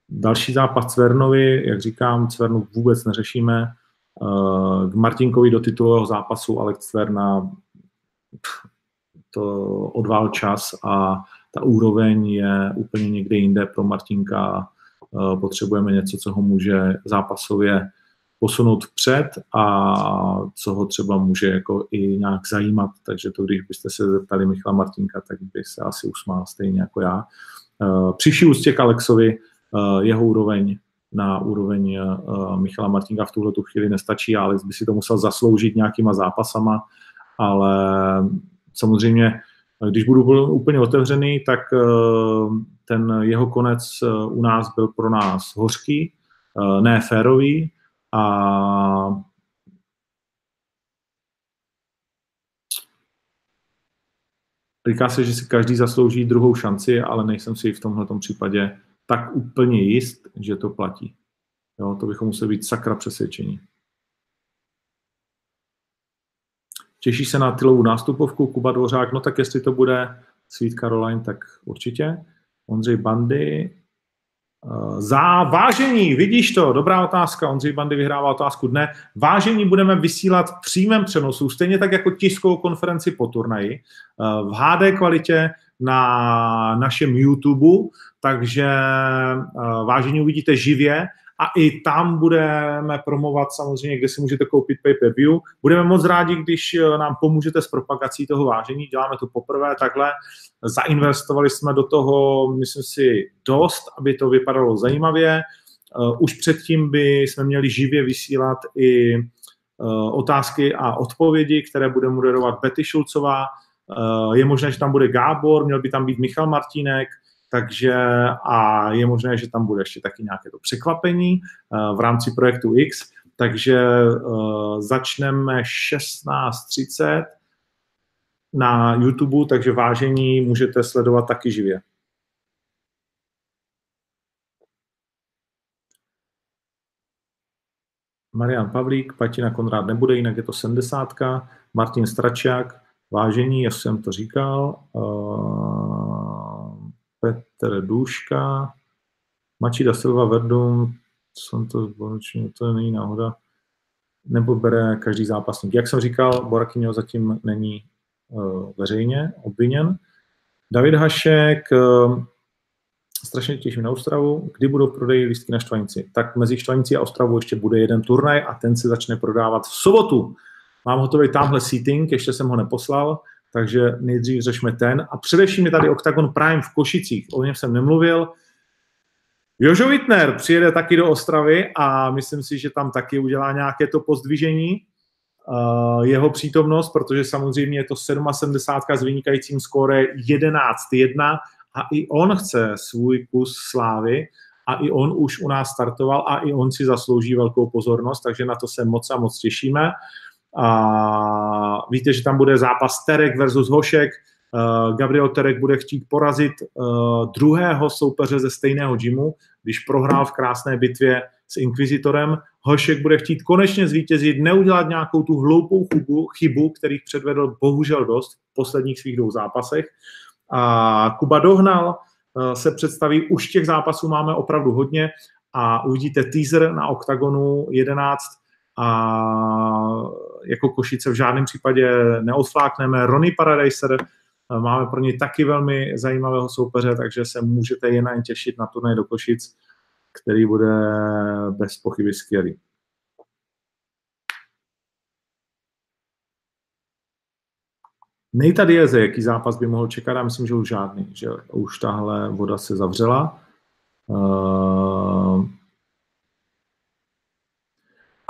další zápas Cvernovi, jak říkám, Cvernu vůbec neřešíme. Uh, k Martinkovi do titulového zápasu Alex Cverna to odvál čas a ta úroveň je úplně někde jinde pro Martinka. Uh, potřebujeme něco, co ho může zápasově posunout vpřed a co ho třeba může jako i nějak zajímat. Takže to, když byste se zeptali Michala Martinka, tak by se asi usmál stejně jako já. Přiší ústě k Alexovi, uh, jeho úroveň na úroveň uh, Michala Martinka v tuhle tu chvíli nestačí, ale by si to musel zasloužit nějakýma zápasama, ale samozřejmě, když budu úplně otevřený, tak uh, ten jeho konec uh, u nás byl pro nás hořký, uh, ne férový a Říká se, že si každý zaslouží druhou šanci, ale nejsem si v tomhle případě tak úplně jist, že to platí. Jo, to bychom museli být sakra přesvědčení. Těší se na tylovou nástupovku Kuba Dvořák, no tak jestli to bude Sweet Caroline, tak určitě. Ondřej Bandy, Eh, za vážení, vidíš to, dobrá otázka, Ondřej Bandy vyhrává otázku dne. Vážení budeme vysílat v přímém přenosu, stejně tak jako tiskovou konferenci po turnaji, eh, v HD kvalitě na našem YouTube, takže eh, vážení uvidíte živě a i tam budeme promovat samozřejmě, kde si můžete koupit pay-per-view. Budeme moc rádi, když eh, nám pomůžete s propagací toho vážení. Děláme to poprvé takhle. Zainvestovali jsme do toho, myslím si, dost, aby to vypadalo zajímavě. Eh, už předtím by jsme měli živě vysílat i eh, otázky a odpovědi, které bude moderovat Betty Šulcová. Je možné, že tam bude Gábor, měl by tam být Michal Martínek, takže a je možné, že tam bude ještě taky nějaké to překvapení uh, v rámci projektu X, takže uh, začneme 16.30 na YouTube, takže vážení můžete sledovat taky živě. Marian Pavlík, Patina Konrád nebude, jinak je to 70. Martin Stračák, vážení, já jsem to říkal. Uh, Petr Duška, Mačida Silva Verdum, Santos Bonucci, to není náhoda, nebo bere každý zápasník. Jak jsem říkal, Borakyňo zatím není uh, veřejně obviněn. David Hašek, uh, strašně těším na Ostravu. Kdy budou prodeji lístky na Štvanici? Tak mezi Štvanici a Ostravou ještě bude jeden turnaj a ten se začne prodávat v sobotu. Mám hotový tamhle seating, ještě jsem ho neposlal, takže nejdřív řešme ten. A především je tady Octagon Prime v Košicích, o něm jsem nemluvil. Jožo Wittner přijede taky do Ostravy a myslím si, že tam taky udělá nějaké to pozdvižení, uh, jeho přítomnost, protože samozřejmě je to 77 s vynikajícím skóre 11-1 a i on chce svůj kus slávy a i on už u nás startoval a i on si zaslouží velkou pozornost, takže na to se moc a moc těšíme. A víte, že tam bude zápas Terek versus Hošek. Uh, Gabriel Terek bude chtít porazit uh, druhého soupeře ze stejného gymu, když prohrál v krásné bitvě s Inquisitorem. Hošek bude chtít konečně zvítězit, neudělat nějakou tu hloupou chybu, chybu kterých předvedl bohužel dost v posledních svých dvou zápasech. A Kuba Dohnal uh, se představí, už těch zápasů máme opravdu hodně a uvidíte teaser na OKTAGONu 11 a jako Košice v žádném případě neodflákneme. Ronnie Paradiser, eh, máme pro něj taky velmi zajímavého soupeře, takže se můžete jen těšit na turnaj do Košic, který bude bez pochyby skvělý. Nejta Dieze, jaký zápas by mohl čekat? Já myslím, že už žádný, že už tahle voda se zavřela. Uh,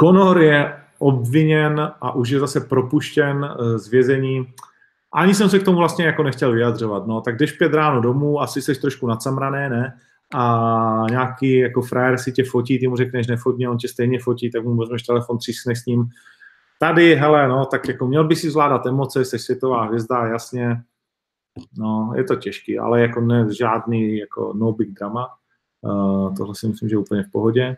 Conor je obviněn a už je zase propuštěn eh, z vězení. Ani jsem se k tomu vlastně jako nechtěl vyjadřovat. No, tak jdeš pět ráno domů, asi jsi trošku nacamrané, ne? A nějaký jako frajer si tě fotí, ty mu řekneš nefotně, on tě stejně fotí, tak mu vezmeš telefon, třískneš s ním. Tady, hele, no, tak jako měl by si zvládat emoce, jsi světová hvězda, jasně. No, je to těžký, ale jako ne žádný, jako no big drama. Uh, tohle si myslím, že je úplně v pohodě.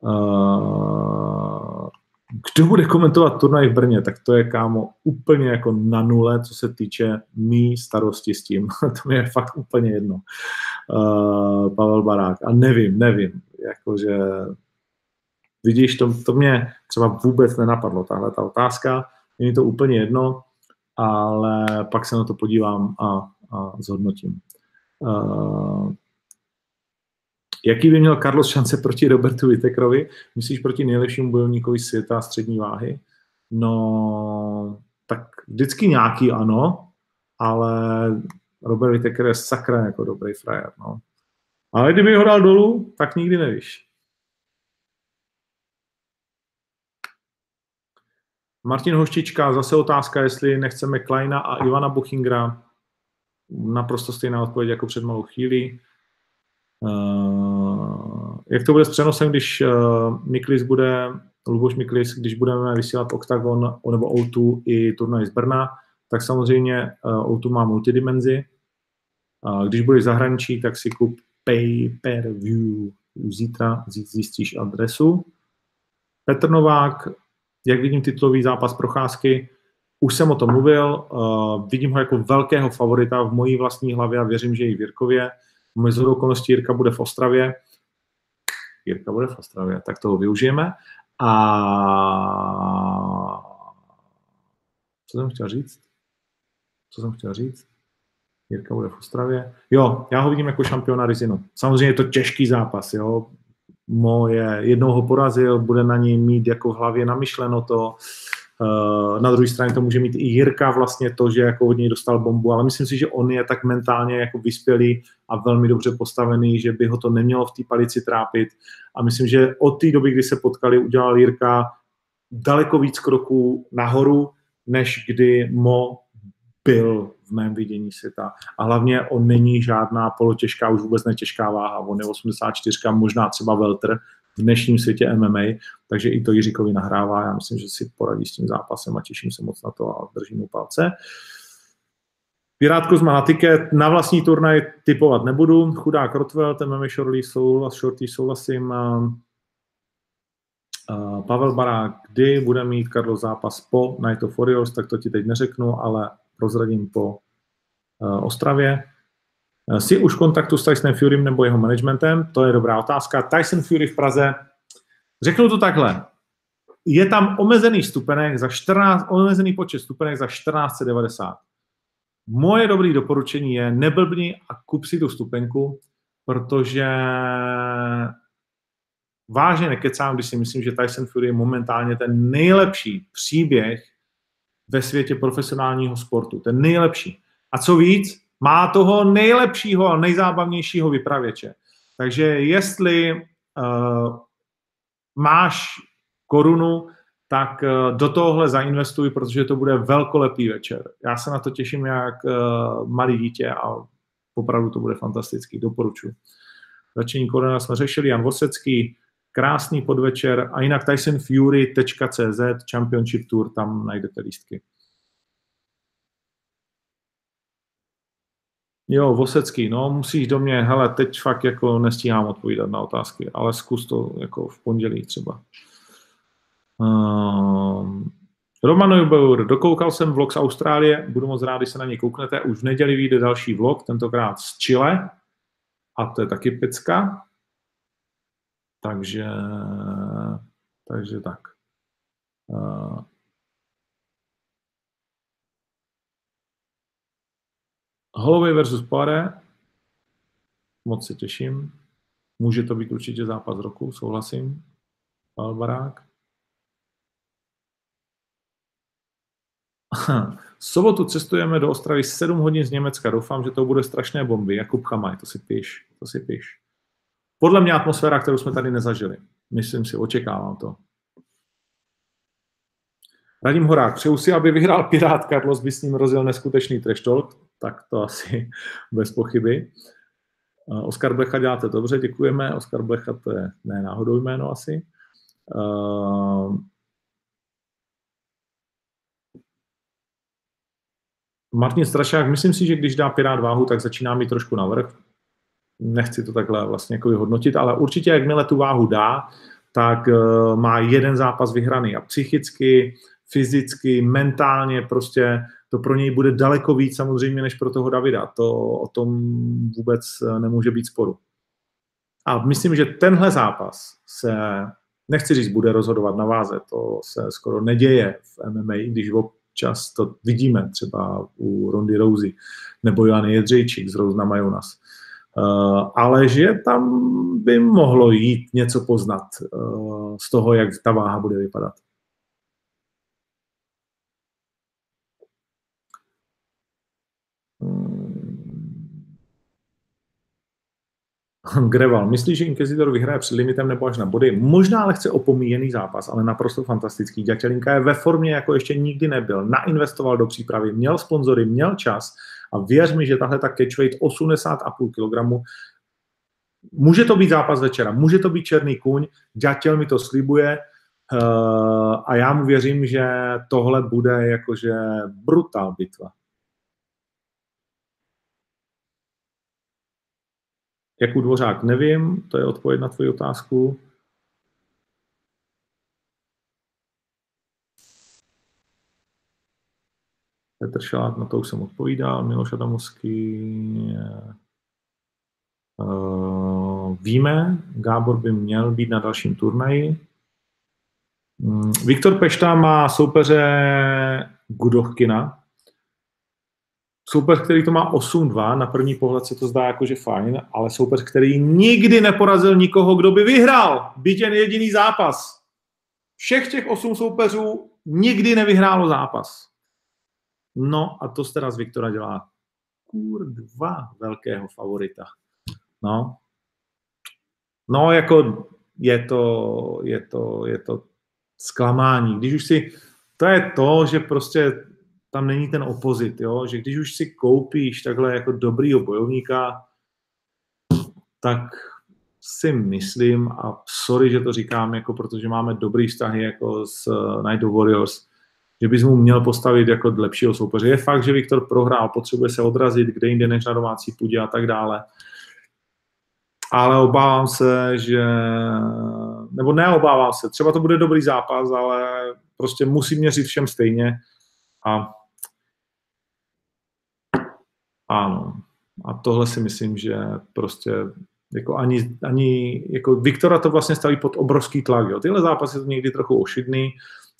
Uh, kdo bude komentovat turnaj v Brně, tak to je, kámo, úplně jako na nule, co se týče mý starosti s tím. to mi je fakt úplně jedno. Uh, Pavel Barák. A nevím, nevím. Jakože, vidíš, to, to mě třeba vůbec nenapadlo, tahle ta otázka. Je mi to úplně jedno, ale pak se na to podívám a, a zhodnotím. Uh, Jaký by měl Carlos šance proti Robertu Whittakerovi? Myslíš proti nejlepšímu bojovníkovi světa střední váhy? No, tak vždycky nějaký ano, ale Robert Whittaker je sakra jako dobrý frajer, no. Ale kdyby ho dal dolů, tak nikdy nevíš. Martin Hoštička, zase otázka, jestli nechceme Kleina a Ivana Buchingra. Naprosto stejná odpověď jako před malou chvílí. Uh, jak to bude s přenosem, když uh, Miklis bude, Luboš Miklis, když budeme vysílat Octagon nebo O2 i turnaj z Brna, tak samozřejmě uh, O2 má multidimenzi. Uh, když budeš zahraničí, tak si kup pay per view. Zítra zjistíš adresu. Petr Novák, jak vidím titulový zápas procházky, už jsem o tom mluvil, uh, vidím ho jako velkého favorita v mojí vlastní hlavě a věřím, že i v Jirkově. Mezi okolností Jirka bude v Ostravě. Jirka bude v Ostravě, tak toho využijeme. A co jsem chtěl říct? Co jsem chtěl říct? Jirka bude v Ostravě. Jo, já ho vidím jako šampiona Rizinu. Samozřejmě je to těžký zápas, jo. Mo je, jednou ho porazil, bude na něj mít jako v hlavě namyšleno to. Eh, na druhé straně to může mít i Jirka vlastně to, že jako od něj dostal bombu, ale myslím si, že on je tak mentálně jako vyspělý a velmi dobře postavený, že by ho to nemělo v té palici trápit. A myslím, že od té doby, kdy se potkali, udělal Jirka daleko víc kroků nahoru, než kdy Mo byl v mém vidění světa. A hlavně on není žádná polotěžká, už vůbec netěžká váha. On je 84, možná třeba veltr v dnešním světě MMA, takže i to Jiříkovi nahrává. Já myslím, že si poradí s tím zápasem a těším se moc na to a držím mu palce. Pirátko má na tiket, na vlastní turnaj typovat nebudu. Chudák Rotwell, ten máme Shorty, souhlas, Shorty souhlasím. Pavel Barák, kdy bude mít Karlo zápas po Night of Warriors, tak to ti teď neřeknu, ale prozradím po uh, Ostravě. Jsi už v kontaktu s Tysonem Furym nebo jeho managementem? To je dobrá otázka. Tyson Fury v Praze, řeknu to takhle, je tam omezený stupenek za 14, omezený počet stupenek za 1490. Moje dobré doporučení je neblbni a kup si tu stupenku, protože vážně nekecám, když si myslím, že Tyson Fury je momentálně ten nejlepší příběh ve světě profesionálního sportu. Ten nejlepší. A co víc, má toho nejlepšího a nejzábavnějšího vypravěče. Takže jestli uh, máš korunu, tak uh, do tohohle zainvestuj, protože to bude velkolepý večer. Já se na to těším jak uh, malý dítě a opravdu to bude fantastický. Doporučuji. Začení koruna jsme řešili, Jan Vosecký, krásný podvečer a jinak tysonfury.cz Championship Tour, tam najdete lístky. Jo, Vosecký, no musíš do mě, hele, teď fakt jako nestíhám odpovídat na otázky, ale zkus to jako v pondělí třeba. Um, Roman Neubauer, dokoukal jsem vlog z Austrálie, budu moc rád, když se na něj kouknete. Už v neděli vyjde další vlog, tentokrát z Chile, a to je taky pecka. Takže, takže tak. Uh, Holloway versus Poire. Moc se těším. Může to být určitě zápas roku, souhlasím. Pavel Barák. sobotu cestujeme do Ostravy 7 hodin z Německa. Doufám, že to bude strašné bomby. Jakub Chamaj, to si píš, to si píš. Podle mě atmosféra, kterou jsme tady nezažili. Myslím si, očekávám to. Radim Horák, přeju si, aby vyhrál Pirát, Carlos by s ním rozjel neskutečný trash talk, tak to asi bez pochyby. Oskar Blecha děláte dobře, děkujeme. Oskar Blecha to je ne náhodou jméno asi. Uh, Martin Strašák, myslím si, že když dá Pirát váhu, tak začíná mít trošku navrh nechci to takhle vlastně jako vyhodnotit, ale určitě jakmile tu váhu dá, tak uh, má jeden zápas vyhraný a psychicky, fyzicky, mentálně prostě to pro něj bude daleko víc samozřejmě než pro toho Davida. To o tom vůbec eh, nemůže být sporu. A myslím, že tenhle zápas se, nechci říct, bude rozhodovat na váze, to se skoro neděje v MMA, když občas to vidíme třeba u Rondy Rousey nebo Jany Jedřejčík z Rose na Majonas. Eh, ale že tam by mohlo jít něco poznat eh, z toho, jak ta váha bude vypadat. Greval, myslíš, že Inquisitor vyhraje před limitem nebo až na body? Možná lehce opomíjený zápas, ale naprosto fantastický. Ďatelinka je ve formě, jako ještě nikdy nebyl. Nainvestoval do přípravy, měl sponzory, měl čas a věř mi, že tahle ta catchweight 80,5 kg Může to být zápas večera, může to být černý kuň, Ďatěl mi to slibuje uh, a já mu věřím, že tohle bude jakože brutál bitva. Jakou dvořák nevím, to je odpověď na tvoji otázku. Petr Šalát, na to už jsem odpovídal, Miloš Adamovský, uh, víme, Gábor by měl být na dalším turnaji. Um, Viktor Pešta má soupeře Gudochkina, soupeř, který to má 8-2, na první pohled se to zdá jako, že fajn, ale soupeř, který nikdy neporazil nikoho, kdo by vyhrál, byť jen jediný zápas. Všech těch osm soupeřů nikdy nevyhrálo zápas. No a to se teda z Viktora dělá kurva velkého favorita. No. No, jako je to, je to, je to zklamání. Když už si, to je to, že prostě tam není ten opozit, jo? že když už si koupíš takhle jako dobrýho bojovníka, tak si myslím, a sorry, že to říkám, jako protože máme dobrý vztahy jako s Night Warriors, že bys mu měl postavit jako lepšího soupeře. Je fakt, že Viktor prohrál, potřebuje se odrazit kde jinde než na domácí půdě a tak dále. Ale obávám se, že... Nebo neobávám se, třeba to bude dobrý zápas, ale prostě musí měřit všem stejně. A ano. A tohle si myslím, že prostě jako ani, ani jako Viktora to vlastně staví pod obrovský tlak. Jo. Tyhle zápasy jsou někdy trochu ošidný,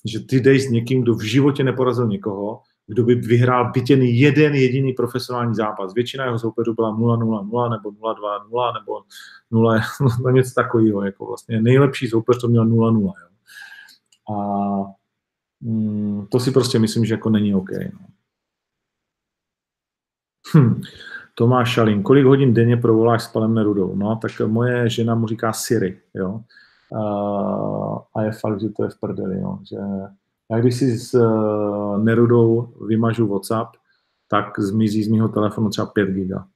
že ty jdeš s někým, kdo v životě neporazil někoho, kdo by vyhrál bytěn jeden jediný profesionální zápas. Většina jeho soupeřů byla 0-0-0 nebo 0-2-0 nebo 0, no něco takového. Jako vlastně nejlepší soupeř to měl 0-0. Jo. A mm, to si prostě myslím, že jako není OK. No. Hm. Tomáš Šalín, kolik hodin denně provoláš s panem Nerudou? No, tak moje žena mu říká Siri, jo. A je fakt, že to je v prdeli, jo. Že já když si s uh, Nerudou vymažu WhatsApp, tak zmizí z mého telefonu třeba 5 giga.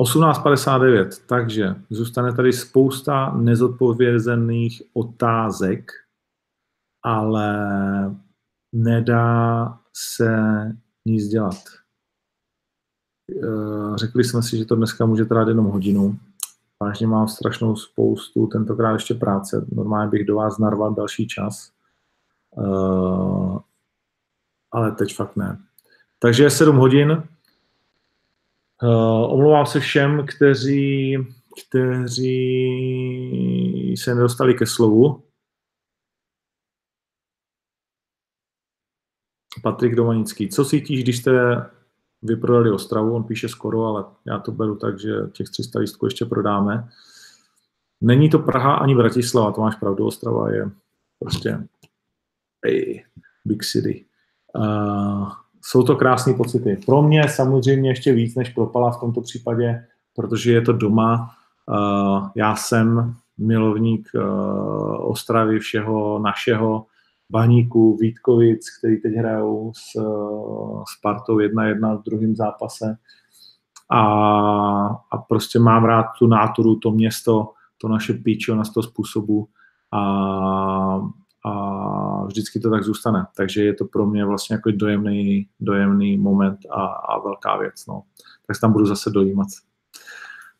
18.59, takže zůstane tady spousta nezodpovězených otázek, ale nedá se nic dělat. Eh, řekli jsme si, že to dneska může trvat jenom hodinu. Vážně mám strašnou spoustu, tentokrát ještě práce. Normálně bych do vás narval další čas. Eh, ale teď fakt ne. Takže je 7 hodin. Eh, omlouvám se všem, kteří, kteří se nedostali ke slovu. Patrik Domanický. Co cítíš, když jste vyprodali Ostravu? On píše skoro, ale já to beru tak, že těch 300 lístků ještě prodáme. Není to Praha ani Bratislava, to máš pravdu, Ostrava je prostě hey, big city. Uh, jsou to krásné pocity. Pro mě samozřejmě ještě víc než pro Pala v tomto případě, protože je to doma. Uh, já jsem milovník uh, Ostravy, všeho našeho, Baníku, Vítkovic, který teď hrajou s Spartou 1-1 v druhém zápase. A, a prostě mám rád tu náturu, to město, to naše píčo na 100 způsobů a, a vždycky to tak zůstane. Takže je to pro mě vlastně jako dojemný, dojemný moment a, a velká věc. No. Tak se tam budu zase dojímat.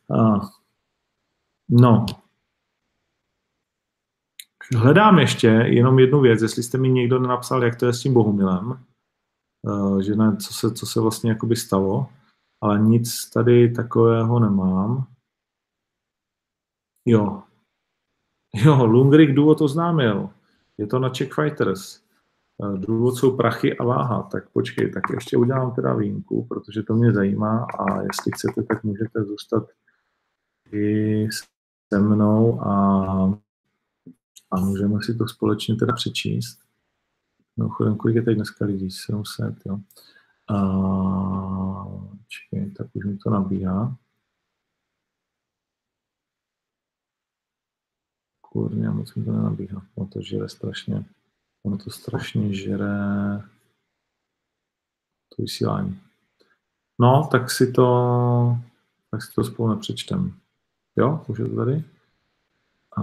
Uh, no, Hledám ještě jenom jednu věc, jestli jste mi někdo nenapsal, jak to je s tím Bohumilem, eh, že ne, co se, co se vlastně jakoby stalo, ale nic tady takového nemám. Jo. Jo, Lungrik důvod oznámil. Je to na Czech Fighters. Eh, důvod jsou prachy a váha. Tak počkej, tak ještě udělám teda výjimku, protože to mě zajímá a jestli chcete, tak můžete zůstat i se mnou a a můžeme si to společně teda přečíst. Mimochodem, kolik je teď dneska lidí? 700, jo. A, čekaj, tak už mi to nabíhá. Kurně, moc mi to nenabíhá. Ono to žere strašně. Ono to strašně žere to vysílání. No, tak si to, tak si to spolu nepřečtem. Jo, už je to tady. A,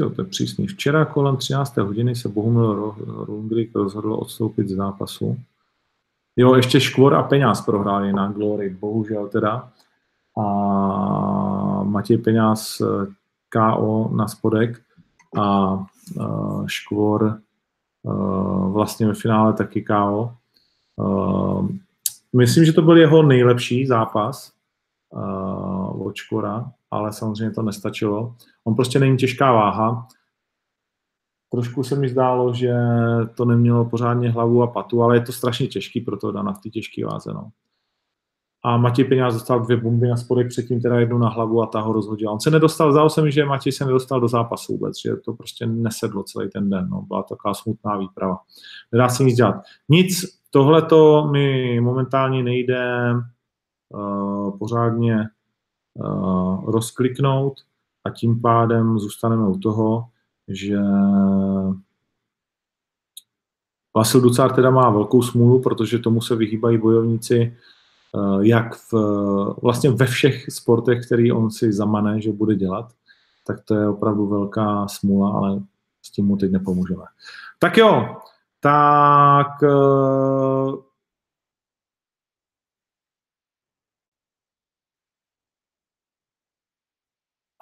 Je přísný. Včera kolem 13. hodiny se Bohumil Rundrik rozhodl odstoupit z zápasu. Jo, ještě Škvor a Peňáz prohráli na Glory, bohužel teda. a Matěj Peňáz KO na spodek a Škvor vlastně ve finále taky KO. Myslím, že to byl jeho nejlepší zápas od Škvora, ale samozřejmě to nestačilo. On prostě není těžká váha. Trošku se mi zdálo, že to nemělo pořádně hlavu a patu, ale je to strašně těžký pro to Dana v té těžké váze. No. A Matěj Peňáz dostal dvě bomby na spodek, předtím teda jednu na hlavu a ta ho rozhodila. On se nedostal, zdálo se mi, že Matěj se nedostal do zápasu vůbec, že to prostě nesedlo celý ten den. No. Byla to taková smutná výprava. Nedá se nic dělat. Nic, tohleto mi momentálně nejde uh, pořádně rozkliknout a tím pádem zůstaneme u toho, že Vasil Ducár teda má velkou smůlu, protože tomu se vyhýbají bojovníci uh, jak v, vlastně ve všech sportech, který on si zamane, že bude dělat, tak to je opravdu velká smůla, ale s tím mu teď nepomůžeme. Tak jo, tak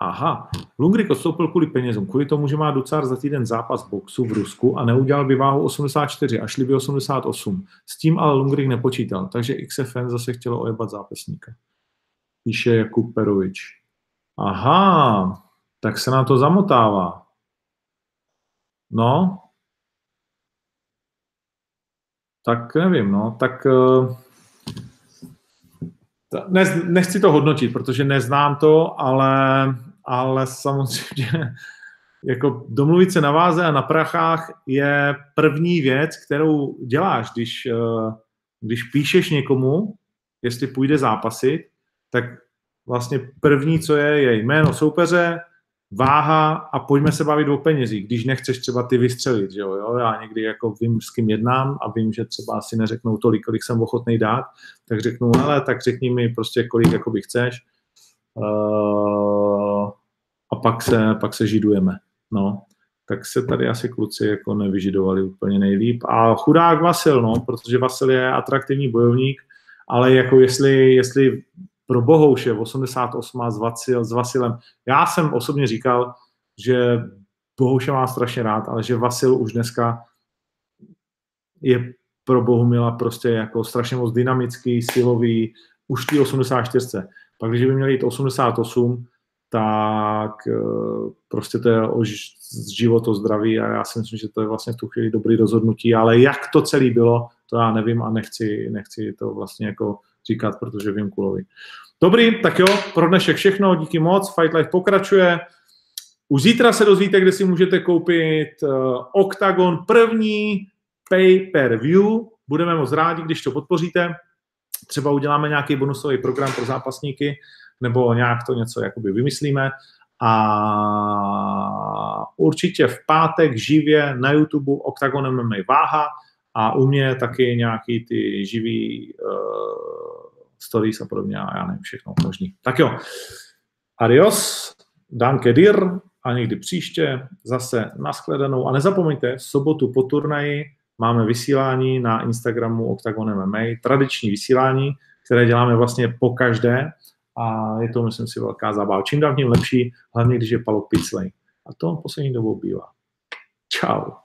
Aha, Lungrik odstoupil kvůli penězům, kvůli tomu, že má Ducar za týden zápas boxu v Rusku a neudělal by váhu 84 a šli by 88. S tím ale Lungrik nepočítal, takže XFN zase chtělo ojebat zápasníka. Píše Jakub Perovič. Aha, tak se nám to zamotává. No, tak nevím, no, tak uh, ne, nechci to hodnotit, protože neznám to, ale, ale samozřejmě jako domluvit se na váze a na prachách je první věc, kterou děláš, když, eh, když píšeš někomu, jestli půjde zápasit, tak vlastně první, co je, je jméno soupeře, váha a pojďme se bavit o penězích, když nechceš třeba ty vystřelit, že jo, jo, já někdy jako vím, s kým jednám a vím, že třeba si neřeknou tolik, kolik jsem ochotný dát, tak řeknu, hele, tak řekni mi prostě, kolik jakoby chceš. Uh, a pak se, pak se židujeme, no. Tak se tady asi kluci jako nevyžidovali úplně nejlíp. A chudák Vasil, no, protože Vasil je atraktivní bojovník, ale jako jestli, jestli pro Bohouše v 88 s, Vasil, s Vasilem. Já jsem osobně říkal, že Bohouše má strašně rád, ale že Vasil už dneska je pro Bohumila prostě jako strašně moc dynamický, silový, už ty 84. Pak když by měl jít 88, tak eh, prostě to je o život, o zdraví a já si myslím, že to je vlastně v tu chvíli dobrý rozhodnutí, ale jak to celé bylo, to já nevím a nechci, nechci to vlastně jako říkat, protože vím kulovi. Dobrý, tak jo, pro dnešek všechno, díky moc, Fight Life pokračuje. Už zítra se dozvíte, kde si můžete koupit uh, Octagon první pay-per-view. Budeme moc rádi, když to podpoříte. Třeba uděláme nějaký bonusový program pro zápasníky, nebo nějak to něco jakoby vymyslíme. A určitě v pátek živě na YouTube Octagon MMA váha a u mě taky nějaký ty živý uh, stories a podobně a já nevím, všechno možný. Tak jo, adios, danke dir a někdy příště zase nashledanou. A nezapomeňte, v sobotu po turnaji máme vysílání na Instagramu Octagon MMA, tradiční vysílání, které děláme vlastně po každé a je to, myslím si, velká zábava. Čím dál tím lepší, hlavně když je Palo Piclej. A to poslední dobou bývá. Ciao.